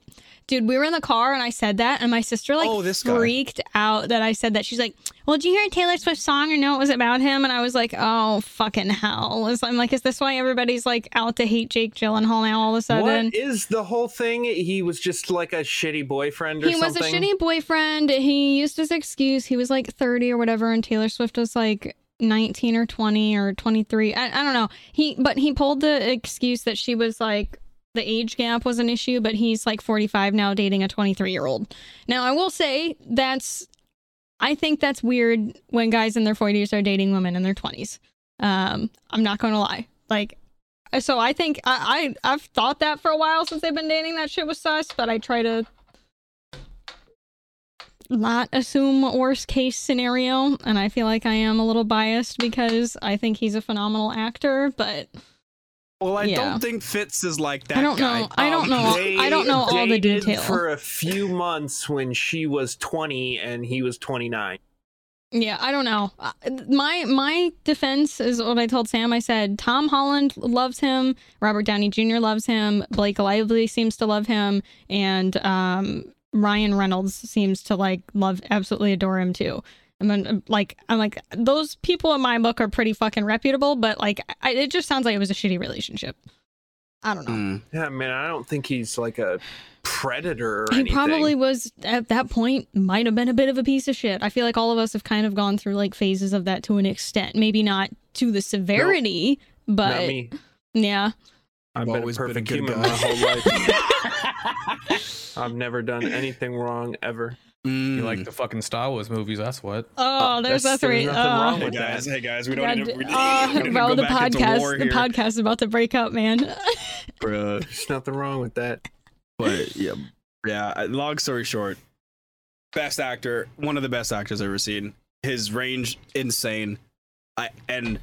dude, we were in the car and I said that, and my sister like Oh, this guy. freaked out that I said that. She's like, "Well, did you hear a Taylor Swift song or no? It was about him." And I was like, "Oh fucking hell!" I'm like, "Is this why everybody's like out to hate Jake Gyllenhaal now all of a sudden?" What is the whole thing? He was just like a shitty boyfriend or something? He was a shitty boyfriend. He used his excuse. He was like 30 or whatever, and Taylor Swift was like 19 or 20 or 23. I, I don't know. He but he pulled the excuse that she was like the age gap was an issue, but he's like 45 now dating a 23 year old. Now I will say that's I think that's weird when guys in their 40s are dating women in their 20s. Um, I'm not going to lie. Like so I think I, I I've thought that for a while since they've been dating that shit was sus, but I try to not assume worst case scenario and i feel like i am a little biased because i think he's a phenomenal actor but Well, I Yeah. don't think Fitz is like that I don't guy. know. I don't know. They I don't know all the details. for a few months when she was 20 and he was 29. yeah i don't know Uh, my my defense is what i told sam i said tom holland loves him robert downey jr loves him blake lively seems to love him and um ryan reynolds seems to like love absolutely adore him too I mean, like, I'm like, those people in my book are pretty fucking reputable, but like, I, it just sounds like it was a shitty relationship. I don't know. Mm. Yeah, man, I don't think he's like a predator or he anything. probably was at that point might have been a bit of a piece of shit i feel like all of us have kind of gone through like phases of that to an extent maybe not to the severity Not but me. yeah I've I've been a always been a good human guy. my whole life. I've never done anything wrong ever. Mm. You like the fucking Star Wars movies? That's what. Oh, there's that's- that's right. there's nothing wrong Hey with guys, that. hey guys, we don't God, need to. We, uh, we need bro, go the podcast, the podcast is about to break up, man. Bruh. There's nothing wrong with that. But yeah, yeah. Long story short, best actor, one of the best actors I've ever seen. His range insane. I and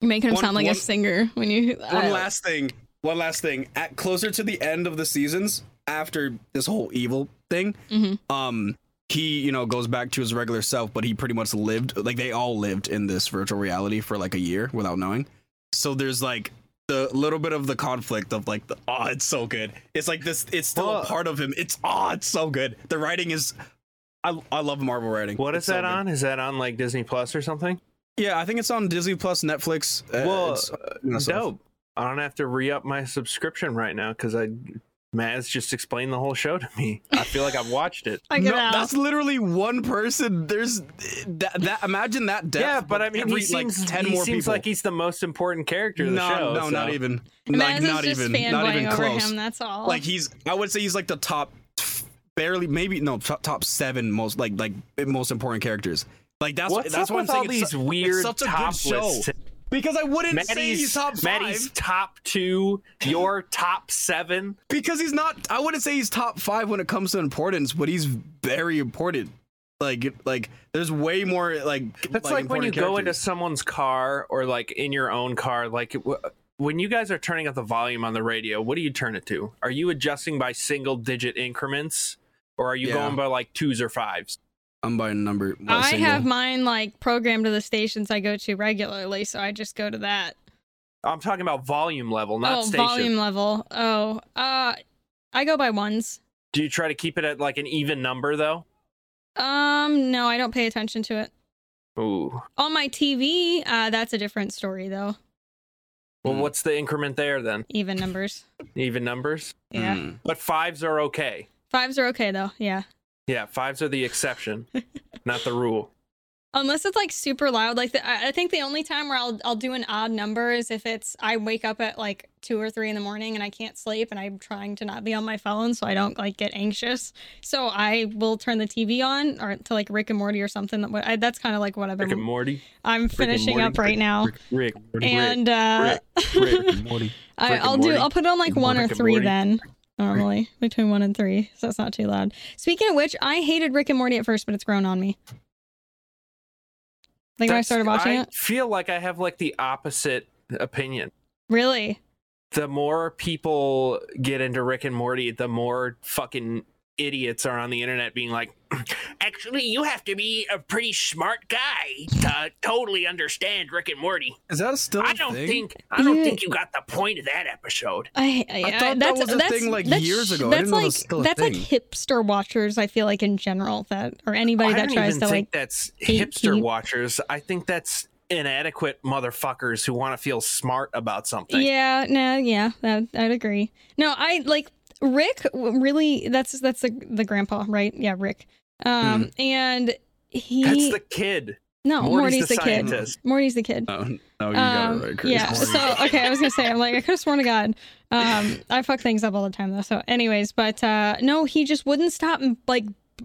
You're making him One- sound like one- a singer when you. one I- last thing, one last thing. At closer to the end of the seasons, after this whole evil thing, Mhm. um, he you know goes back to his regular self, but he pretty much lived like they all lived in this virtual reality for like a year without knowing. So there's like the little bit of the conflict of like the oh it's so good. It's like this. It's still Well- a part of him. It's oh it's so good. The writing is. I, I love Marvel writing. What is It's so that good. on? Is that on like Disney Plus or something? Yeah, I think it's on Disney Plus, Netflix. uh, Well, it's, you Dope. I don't have to re up my subscription right now because I Maz just explained the whole show to me. I feel like I've watched it. I get no, out. that's literally one person. There's that. that imagine that depth. yeah, but I mean, every, he seems like, ten he more seems people. like he's the most important character of the no, show. no, not even. Maz Like, is not just even. Not fanboying even over close. him. That's all. Like he's. I would say he's like the top, barely, maybe no top, top seven most like like most important characters. Like that's What's that's up why I'm with saying all it's these su- weird it's such a top good show. Lists? Because I wouldn't say he's top five. Maddie's top two, your top seven. because he's not i wouldn't say he's top five when it comes to importance but he's very important like like there's way more like That's like, when you important go into someone's car or like in your own car. Like w- when you guys are turning up the volume on the radio, what do you turn it to? Are you adjusting by single digit increments, or are you Yeah. going by like twos or fives? I'm by number what, I single. have mine like programmed to the stations I go to regularly, so I just go to that. I'm talking about volume level, not oh, station. volume level. Oh, uh, I go by ones. Do you try to keep it at like an even number though? Um, no, I don't pay attention to it. Ooh. On my TV, uh, that's a different story though. Well, Hmm. what's the increment there then? Even numbers. Even numbers? Yeah, Mm. But fives are okay. fives are okay though. Yeah, Yeah, fives are the exception, not the rule. unless it's like super loud. Like the, I think the only time where I'll I'll do an odd number is if it's I wake up at like two or three in the morning and I can't sleep and I'm trying to not be on my phone so I don't like get anxious. So I will turn the TV on or to like Rick and Morty or something. That I, that's kind of like what I've been. Rick and. Morty. I'm finishing Morty. up right now. Rick, Rick, Rick, and uh, Rick and Morty. I, Rick and I'll do. I'll put on like one or three then. Normally between one and three, so it's not too loud. Speaking of which, I hated Rick and Morty at first, but it's grown on me. Like when I That's- started watching I it, feel like I have like the opposite opinion. really. The more people get into Rick and Morty, the more fucking idiots are on the internet being like, actually, you have to be a pretty smart guy to totally understand Rick and Morty. is that still I a don't thing? think I don't Yeah. think you got the point of that episode. I, I, I thought that that's, was a that's, thing, like, that's- years ago. I That's didn't like that was still a that's like hipster watchers. I feel like in general that or anybody I that don't tries even to think like. that's gatekeep. hipster watchers. I think that's inadequate motherfuckers who want to feel smart about something. Yeah, no, yeah, that, I'd agree. No, I like Rick. Really, that's that's the the grandpa, right? Yeah, Rick. Um, and he. That's the kid. no Morty's Morty's, the the, kid. Morty's the kid. no, no you got Um, it right Chris. yeah. So okay, I was gonna say I'm like I could have sworn to God. Um, I fuck things up all the time though. So, anyways, but uh, no, he just wouldn't stop and like.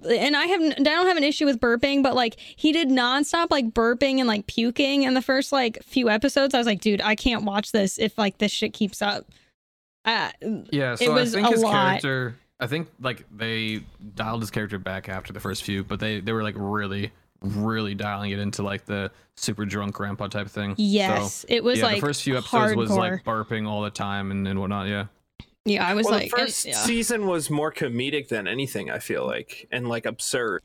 And I have I don't have an issue with burping, but like he did nonstop like burping and like puking in the first like few episodes. I was like, dude, I can't watch this if like this shit keeps up. Uh, Yeah, so was I think a his lot. character. I think like they dialed his character back after the first few, but they they were like really, really dialing it into like the super drunk grandpa type thing. yes, So, it was yeah, like the first few episodes hardcore. was like barping all the time and, and whatnot. Yeah. yeah, I was well, like, the and- first yeah. season was more comedic than anything. I feel like, and like absurd.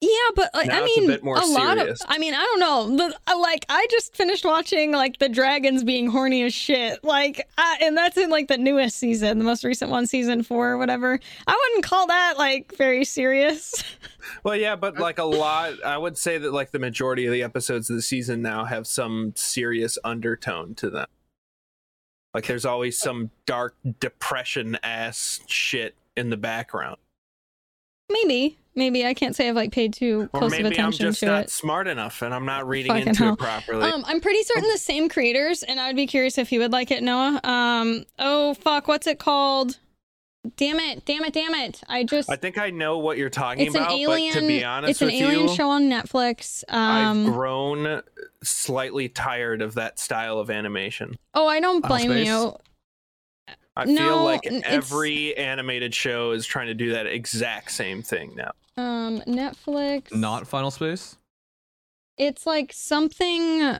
Yeah, but like, I mean, a more lot of. I mean, I don't know. The, like, I just finished watching like the dragons being horny as shit. Like, I, and that's in like the newest season, the most recent one, season four or whatever. I wouldn't call that like very serious. Well, yeah, but like a lot, I would say that like the majority of the episodes of the season now have some serious undertone to them. Like there's always some dark depression ass shit in the background. Maybe, maybe I can't say I've like paid too close of maybe I'm attention just to not it. smart enough and I'm not reading Fucking into hell. it properly. Um, I'm pretty certain the same creators, and I would be curious if you would like it, Noah. Um, oh fuck, what's it called? damn it, damn it, damn it. I just I think I know what you're talking it's an about, alien but to be honest it's an alien you, show on Netflix. I've Um grown slightly tired of that style of animation. oh, I don't blame you. I No, feel like every animated show is trying to do that exact same thing now. Um Netflix Not Final Space. it's like something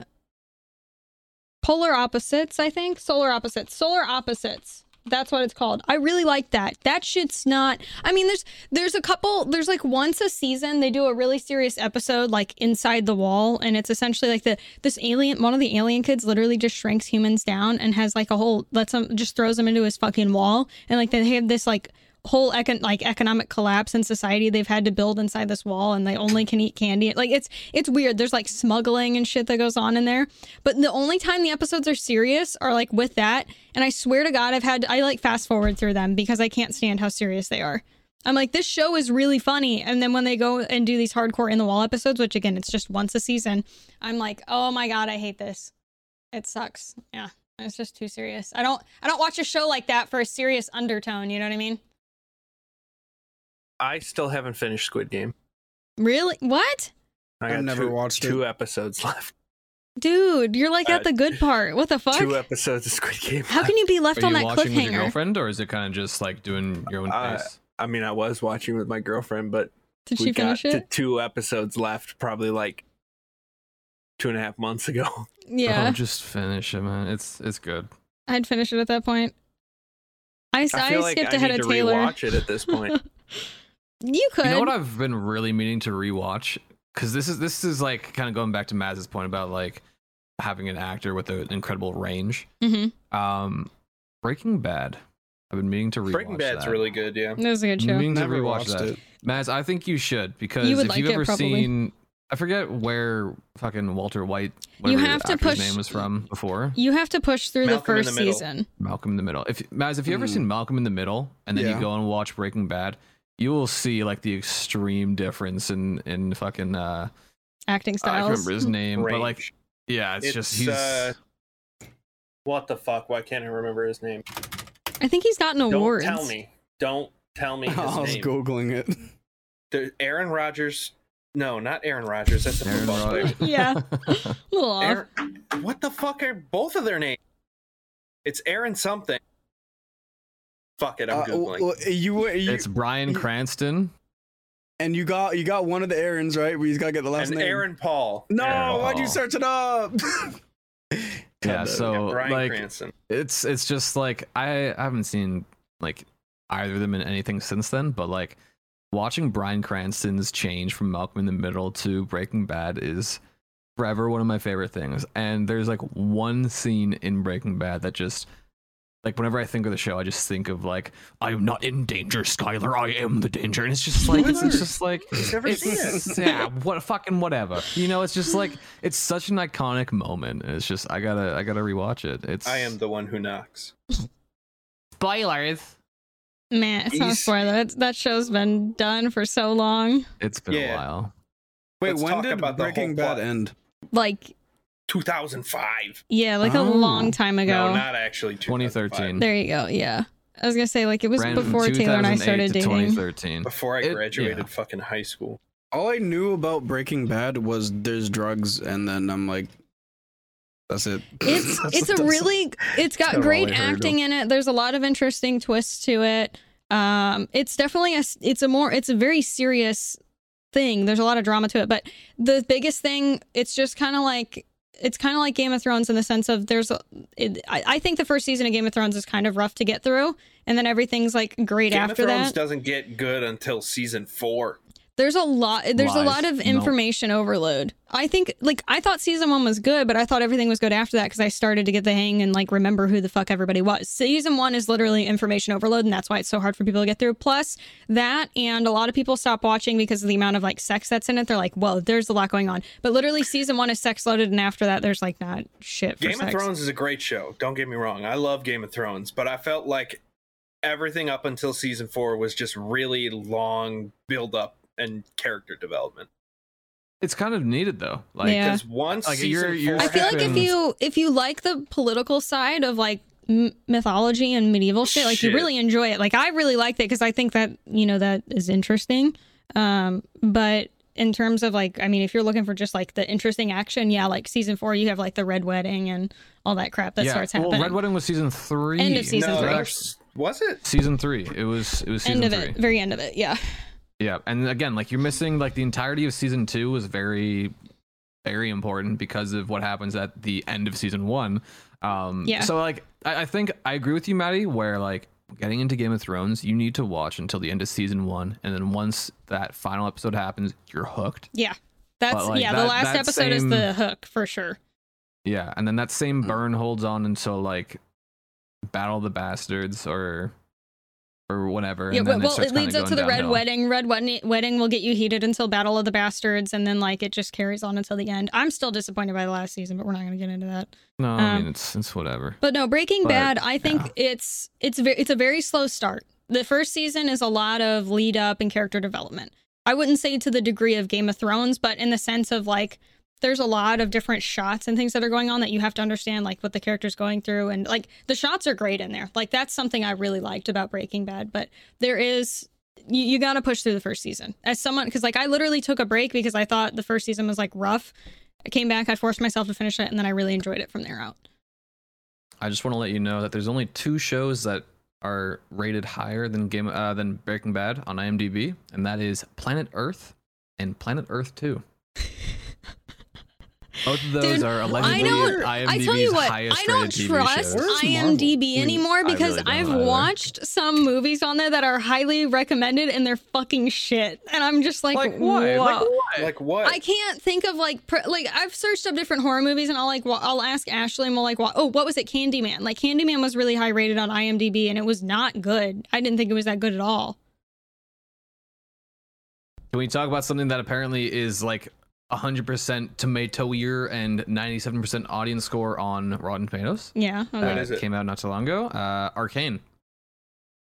polar opposites i think solar opposites solar opposites that's what it's called. I really like that. That shit's not i mean there's there's a couple there's like once a season they do a really serious episode like inside the wall and it's essentially like the this alien one of the alien kids literally just shrinks humans down and has like a whole lets them just throws them into his fucking wall and like they have this like whole econ- like economic collapse in society they've had to build inside this wall and they only can eat candy. Like it's it's weird. There's like smuggling and shit that goes on in there. But the only time the episodes are serious are like with that. And i swear to god i've had i like fast forward through them because i can't stand how serious they are. I'm like this show is really funny. And then when they go and do these hardcore in the wall episodes which again it's just once a season i'm like oh my god i hate this. It sucks. Yeah it's just too serious. I don't i don't watch a show like that for a serious undertone. You know what i mean I still haven't finished Squid Game. Really? What? I I've never two, watched it. two episodes left. Dude, you're like at Uh, the good part. What the fuck? Two episodes of Squid Game. How can you be left Are on you that watching with your girlfriend, or is it kind of just like doing your own Uh, pace? I mean, I was watching with my girlfriend, but Did we she got finish to it? two episodes left, probably like two and a half months ago. Yeah, Oh, just finish it, man. It's it's good. I'd finish it at that point. I feel like skipped I ahead need of to Taylor. rewatch it at this point. you could. You know what I've been really meaning to rewatch because this is this is like kind of going back to Maz's point about like having an actor with an incredible range. hmm Um, Breaking Bad. I've been meaning to rewatch Breaking Bad's that. really good, yeah. It was a good show. Meaning to Never rewatch watched that. it. Maz, I think you should because You would if like you've it, ever probably. seen, I forget where fucking Walter White, whatever have to the actor's push- name was from before. You have to push through Malcolm the first the season. Malcolm in the Middle. If Maz, if you ever Mm. seen Malcolm in the Middle and then Yeah. you go and watch Breaking Bad, you will see like the extreme difference in in fucking uh Acting styles. I can't remember his name, but like yeah, it's, It's, just he's uh, what the fuck? Why can't I remember his name? I think he's gotten Don't awards. tell me. Don't tell me his I was name. googling it. The- Aaron Rodgers. No, not Aaron Rodgers. That's a Aaron football player. Yeah. A little. Aaron, what the fuck are both of their names? It's Aaron something. Fuck it, I'm Uh, googling. well, you, you it's Bryan Cranston. and you got you got one of the Aarons right. We just gotta get the last and name. Aaron Paul. No, Aaron why'd you search it up? Yeah, so Yeah, Bryan like Cranston. it's it's just like I, I haven't seen like either of them in anything since then, but like watching Bryan Cranston's change from Malcolm in the Middle to Breaking Bad is forever one of my favorite things. And there's like one scene in Breaking Bad that just like whenever I think of the show, I just think of like I am not in danger, Skylar. I am the danger, and it's just like it's, it's just like He's never seen it. yeah, what a fucking whatever. You know, it's just like it's such an iconic moment. and It's just I gotta I gotta rewatch it. It's I am the one who knocks. spoilers. Man, it's not a spoiler. That, that show's been done for so long. It's been Yeah. a while. Wait, Let's when talk did about the Breaking whole Bad plot. end? Like, 2005. yeah, like a Oh. long time ago. No, not actually. 2013. there you go. Yeah. I was going to say, like, it was Ran before Taylor and I started dating. 2013. Before I It- graduated yeah. fucking high school. All I knew about Breaking Bad was there's drugs, and then I'm like, that's it. It's That's- it's a really it's got great all I acting in it. There's a lot of interesting twists to it. Um, it's definitely a it's a more it's a very serious thing. There's a lot of drama to it, but the biggest thing it's just kind of like it's kind of like Game of Thrones in the sense of there's a, it, I, I think the first season of Game of Thrones is kind of rough to get through, and then everything's like great after that. Game of Thrones that. doesn't get good until season four. There's a lot. There's a lot of Nope. information overload. I think, like, I thought season one was good, but I thought everything was good after that because I started to get the hang and like remember who the fuck everybody was. Season one is literally information overload, and that's why it's so hard for people to get through. Plus that, and a lot of people stop watching because of the amount of like sex that's in it. They're like, "Whoa, there's a lot going on." But literally, season one is sex loaded, and after that, there's like not shit for Game sex. of Thrones is a great show. Don't get me wrong. I love Game of Thrones, but I felt like everything up until season four was just really long build up and character development. It's kind of needed though. Like Yeah. Because once Like, you're- you're I feel like if you if you like the political side of like m- mythology and medieval shit, like you really enjoy it. Like I really liked it because I think that you know that is interesting. Um, but in terms of like, I mean, if you're looking for just like the interesting action, yeah, like season four, you have like the red wedding and all that crap that yeah. starts well, happening. Red Wedding was season three. End of season no, three. was it? Season three. It was. It was season End of three. it, very end of it, yeah. Yeah, and again, like you're missing like the entirety of season two was very, very important because of what happens at the end of season one. Um, Yeah. So like, I, I think I agree with you, Maddie. Where like getting into Game of Thrones, you need to watch until the end of season one, and then once that final episode happens, you're hooked. Yeah. That's like, yeah, the last that episode is the hook for sure. Yeah, and then that same Mm. burn holds on until like Battle of the Bastards or or whatever. Yeah, and then well, starts it leads up to the red wedding. Red wedding wedding will get you heated until Battle of the Bastards, and then like it just carries on until the end. I'm still disappointed by the last season, but we're not going to get into that. No, I Um, mean it's it's whatever. But no, Breaking But, Bad. I think yeah. it's it's ve- it's a very slow start. The first season is a lot of lead up and character development. I wouldn't say to the degree of Game of Thrones, but in the sense of like there's a lot of different shots and things that are going on that you have to understand like what the character's going through and like the shots are great in there. Like that's something I really liked about Breaking Bad, but there is you, you got to push through the first season. As someone cuz like I literally took a break because I thought the first season was like rough. I came back, I forced myself to finish it and then I really enjoyed it from there out. I just want to let you know that there's only two shows that are rated higher than Game uh, than Breaking Bad on IMDb, and that is Planet Earth and Planet Earth Two. Both of those Dude, are I don't. IMDb's I tell you what, highest I don't rated trust IMDb Marvel? anymore because really I've either. watched some movies on there that are highly recommended and they're fucking shit, and I'm just like, Like what? Like what? Like what? I can't think of like pr- like I've searched up different horror movies and I'll like wa- I'll ask Ashley and we'll like wa- oh what was it Candyman like Candyman was really high rated on IMDb and it was not good I didn't think it was that good at all Can we talk about something that apparently is like 100% tomatometer and 97% audience score on Rotten Tomatoes? yeah okay. What Uh, is it? Came out not too long ago. Uh, Arcane.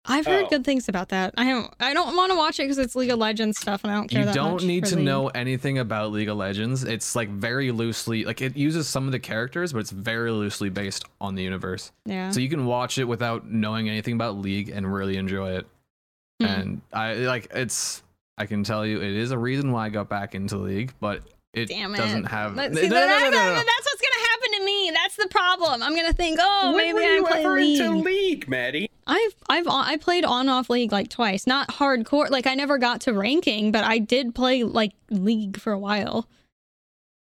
I've heard Oh. good things about that I don't I don't want to watch it because it's League of Legends stuff and I don't care You that don't much need for to League. know anything about League of Legends. It's like very loosely, like it uses some of the characters, but it's very loosely based on the universe. yeah So you can watch it without knowing anything about League and really enjoy it. Hmm. And I like it's. I can tell you, it is a reason why I got back into League, but it Damn it. doesn't have. But No, see, no, that- no, no, that- no, no. That's what's gonna happen to me. That's the problem. I'm gonna think, oh, when maybe were I you play ever League. into League, Maddie? I've I've I played on off League like twice. Not hardcore. Like I never got to ranking, but I did play like League for a while.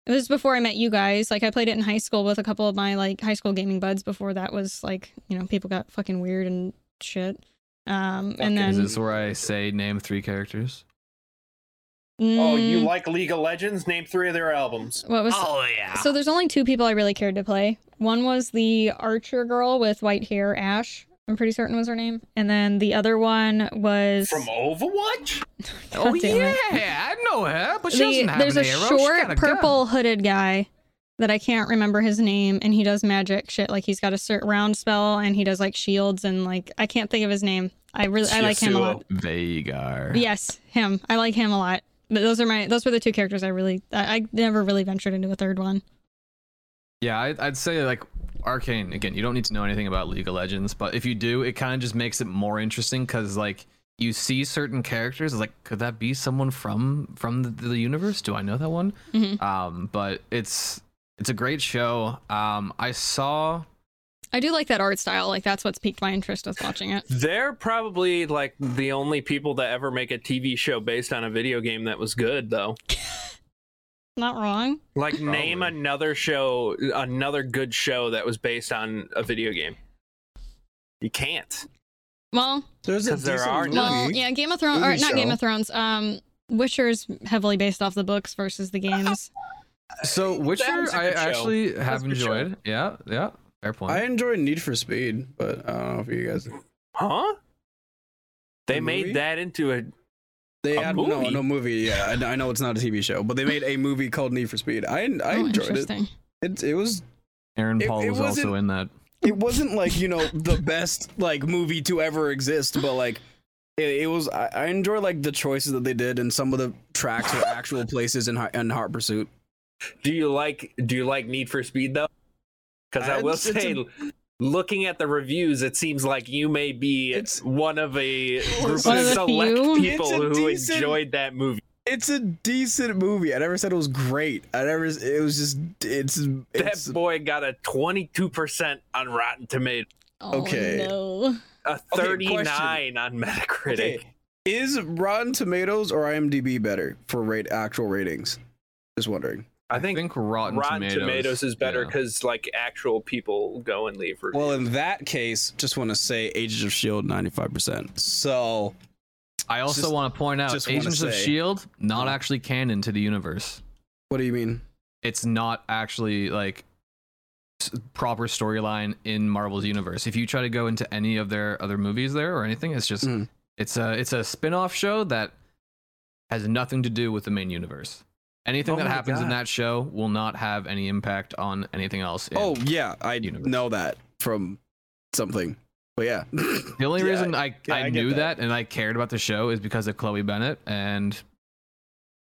It was before I met you guys. Like I played it in high school with a couple of my like high school gaming buds. Before that was like you know people got fucking weird and shit. Um, and Fucking Is this where I say name three characters? Oh, you Mm, like League of Legends? Name three of their albums. what was Oh yeah. So there's only two people I really cared to play. One was the archer girl with white hair, Ashe. I'm pretty certain was her name. And then the other one was From Overwatch? oh God yeah, it. I know her, but she The- doesn't have there's an a arrow. She short got a gun. purple hooded guy that I can't remember his name, and he does magic shit. Like he's got a certain round spell, and he does like shields, and like I can't think of his name. I really I like him a lot. Veigar. Yes, him. I like him a lot. But those are my those were the two characters I really I, I never really ventured into a third one. Yeah, I'd, I'd say like Arcane. Again, you don't need to know anything about League of Legends, but if you do, it kind of just makes it more interesting because like you see certain characters. Like, could that be someone from from the, the universe? Do I know that one? Mhm. Um, but it's it's a great show. Um, I saw. I do like that art style. Like that's what's piqued my interest with watching it. They're probably like the only people that ever make a TV show based on a video game that was good, though. Not wrong. Like, name another show, another good show that was based on a video game. You can't. Well, There's a 'Cause there are movie. well, yeah, Game of Thrones or Movie not Game of Thrones. Um, Witcher's heavily based off the books versus the games. So Witcher, was a I good show. actually have a good show. enjoyed. Yeah, yeah, fair point. I enjoy Need for Speed, but I don't know if you guys. Huh? They The made movie? that into a. They A had no movie? no movie. Yeah, I, I know it's not a TV show, but they made a movie called Need for Speed. I I oh, enjoyed it. interesting. It it was Aaron Paul it was also in that. it wasn't like you know the best like movie to ever exist, but like it, it was. I, I enjoy like the choices that they did and some of the tracks were actual places in Hi- in Hot Pursuit. Do you like? Do you like Need for Speed though? Because I will it's- it's say, a- looking at the reviews, it seems like you may be It's- one of a group One of of select few. people who decent- enjoyed that movie. It's a decent movie. I never said it was great. I never. It was just. It's. it's That boy got a 22% on Rotten Tomatoes, Oh, Okay. No. a Okay, 39 on Metacritic. okay. Is Rotten Tomatoes or IMDb better for rate actual ratings? Just wondering. I think, i Rotten, Rotten Tomatoes, Tomatoes, is better yeah. because like actual people go and leave reviews. Well, in that case, just want to say Agents of Shield ninety five percent. So I also want to point out just wanna Agents of Shield not Yeah. actually canon to the universe. what do you mean? It's not actually like proper storyline in Marvel's universe. If you try to go into any of their other movies there or anything, it's just Mhm. it's a it's a spin-off show that has nothing to do with the main universe. Anything Oh that happens in that show will not have any impact on anything else. in- Oh yeah, I Universe. know that from something. But yeah, The only Yeah, reason I, yeah, I, I knew that. that. and I cared about the show is because of Chloe Bennet, and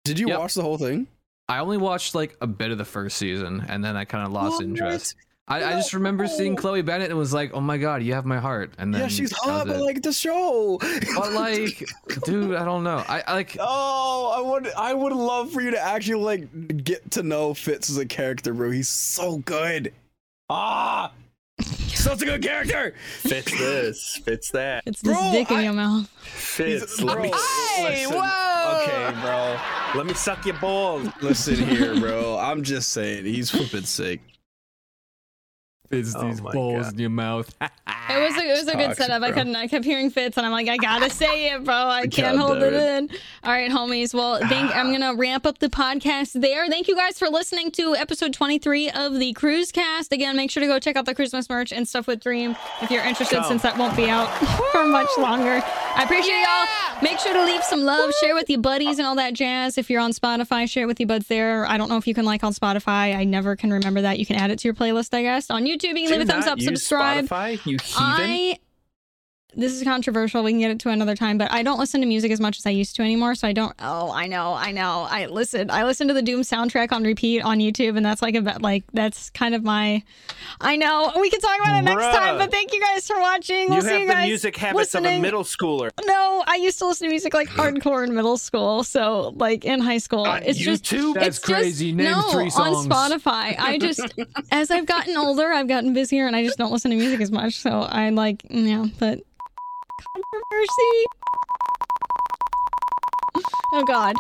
did you Yep. watch the whole thing? I only watched like a bit of the first season, and then I kind of lost What? interest. I, I just remember seeing Chloe Bennet and was like, "Oh my god, you have my heart." And then yeah, she's hot, but like the show. but like, dude, I don't know. I, I like. Oh, I would I would love for you to actually like get to know Fitz as a character, bro. He's so good. Ah, such a good character. fits this, fits that, It's this Bro, dick in your mouth. fits. Bro, Let me, listen. whoa! Okay, bro. let me suck your balls. Listen here, bro. I'm just saying, he's flipping sick. It's Oh these my balls God. in your mouth. It was a, it was a good Toxic, setup. I couldn't. I kept hearing fits, and I'm like, I gotta say it, bro. I can't hold damn it in. All right, homies. Well, thank. I'm gonna ramp up the podcast there. Thank you guys for listening to episode 23 of the Kruzcast. Again, make sure to go check out the Christmas merch and stuff with Dream if you're interested, Go. since that won't be out for much longer. I appreciate y'all. Make sure to leave some love, share with your buddies, and all that jazz. If you're on Spotify, share it with your buds there. I don't know if you can like on Spotify. I never can remember that. You can add it to your playlist, I guess. On YouTube, you can leave a thumbs up, subscribe. Spotify, you heathen. I this is controversial. We can get it to another time, but I don't listen to music as much as I used to anymore. So I don't. Oh, I know, I know. I listen. I listen to the Doom soundtrack on repeat on YouTube, and that's like a bit like that's kind of my. I know we can talk about it next time, but thank you guys for watching. We'll you see have you the guys. music habits of a middle schooler. No, I used to listen to music like hardcore in middle school. So like in high school, On it's just YouTube? That's it's crazy. Just, Name no, three songs. on Spotify. I just as I've gotten older, I've gotten busier, and I just don't listen to music as much. So I like yeah, but controversy. Oh God.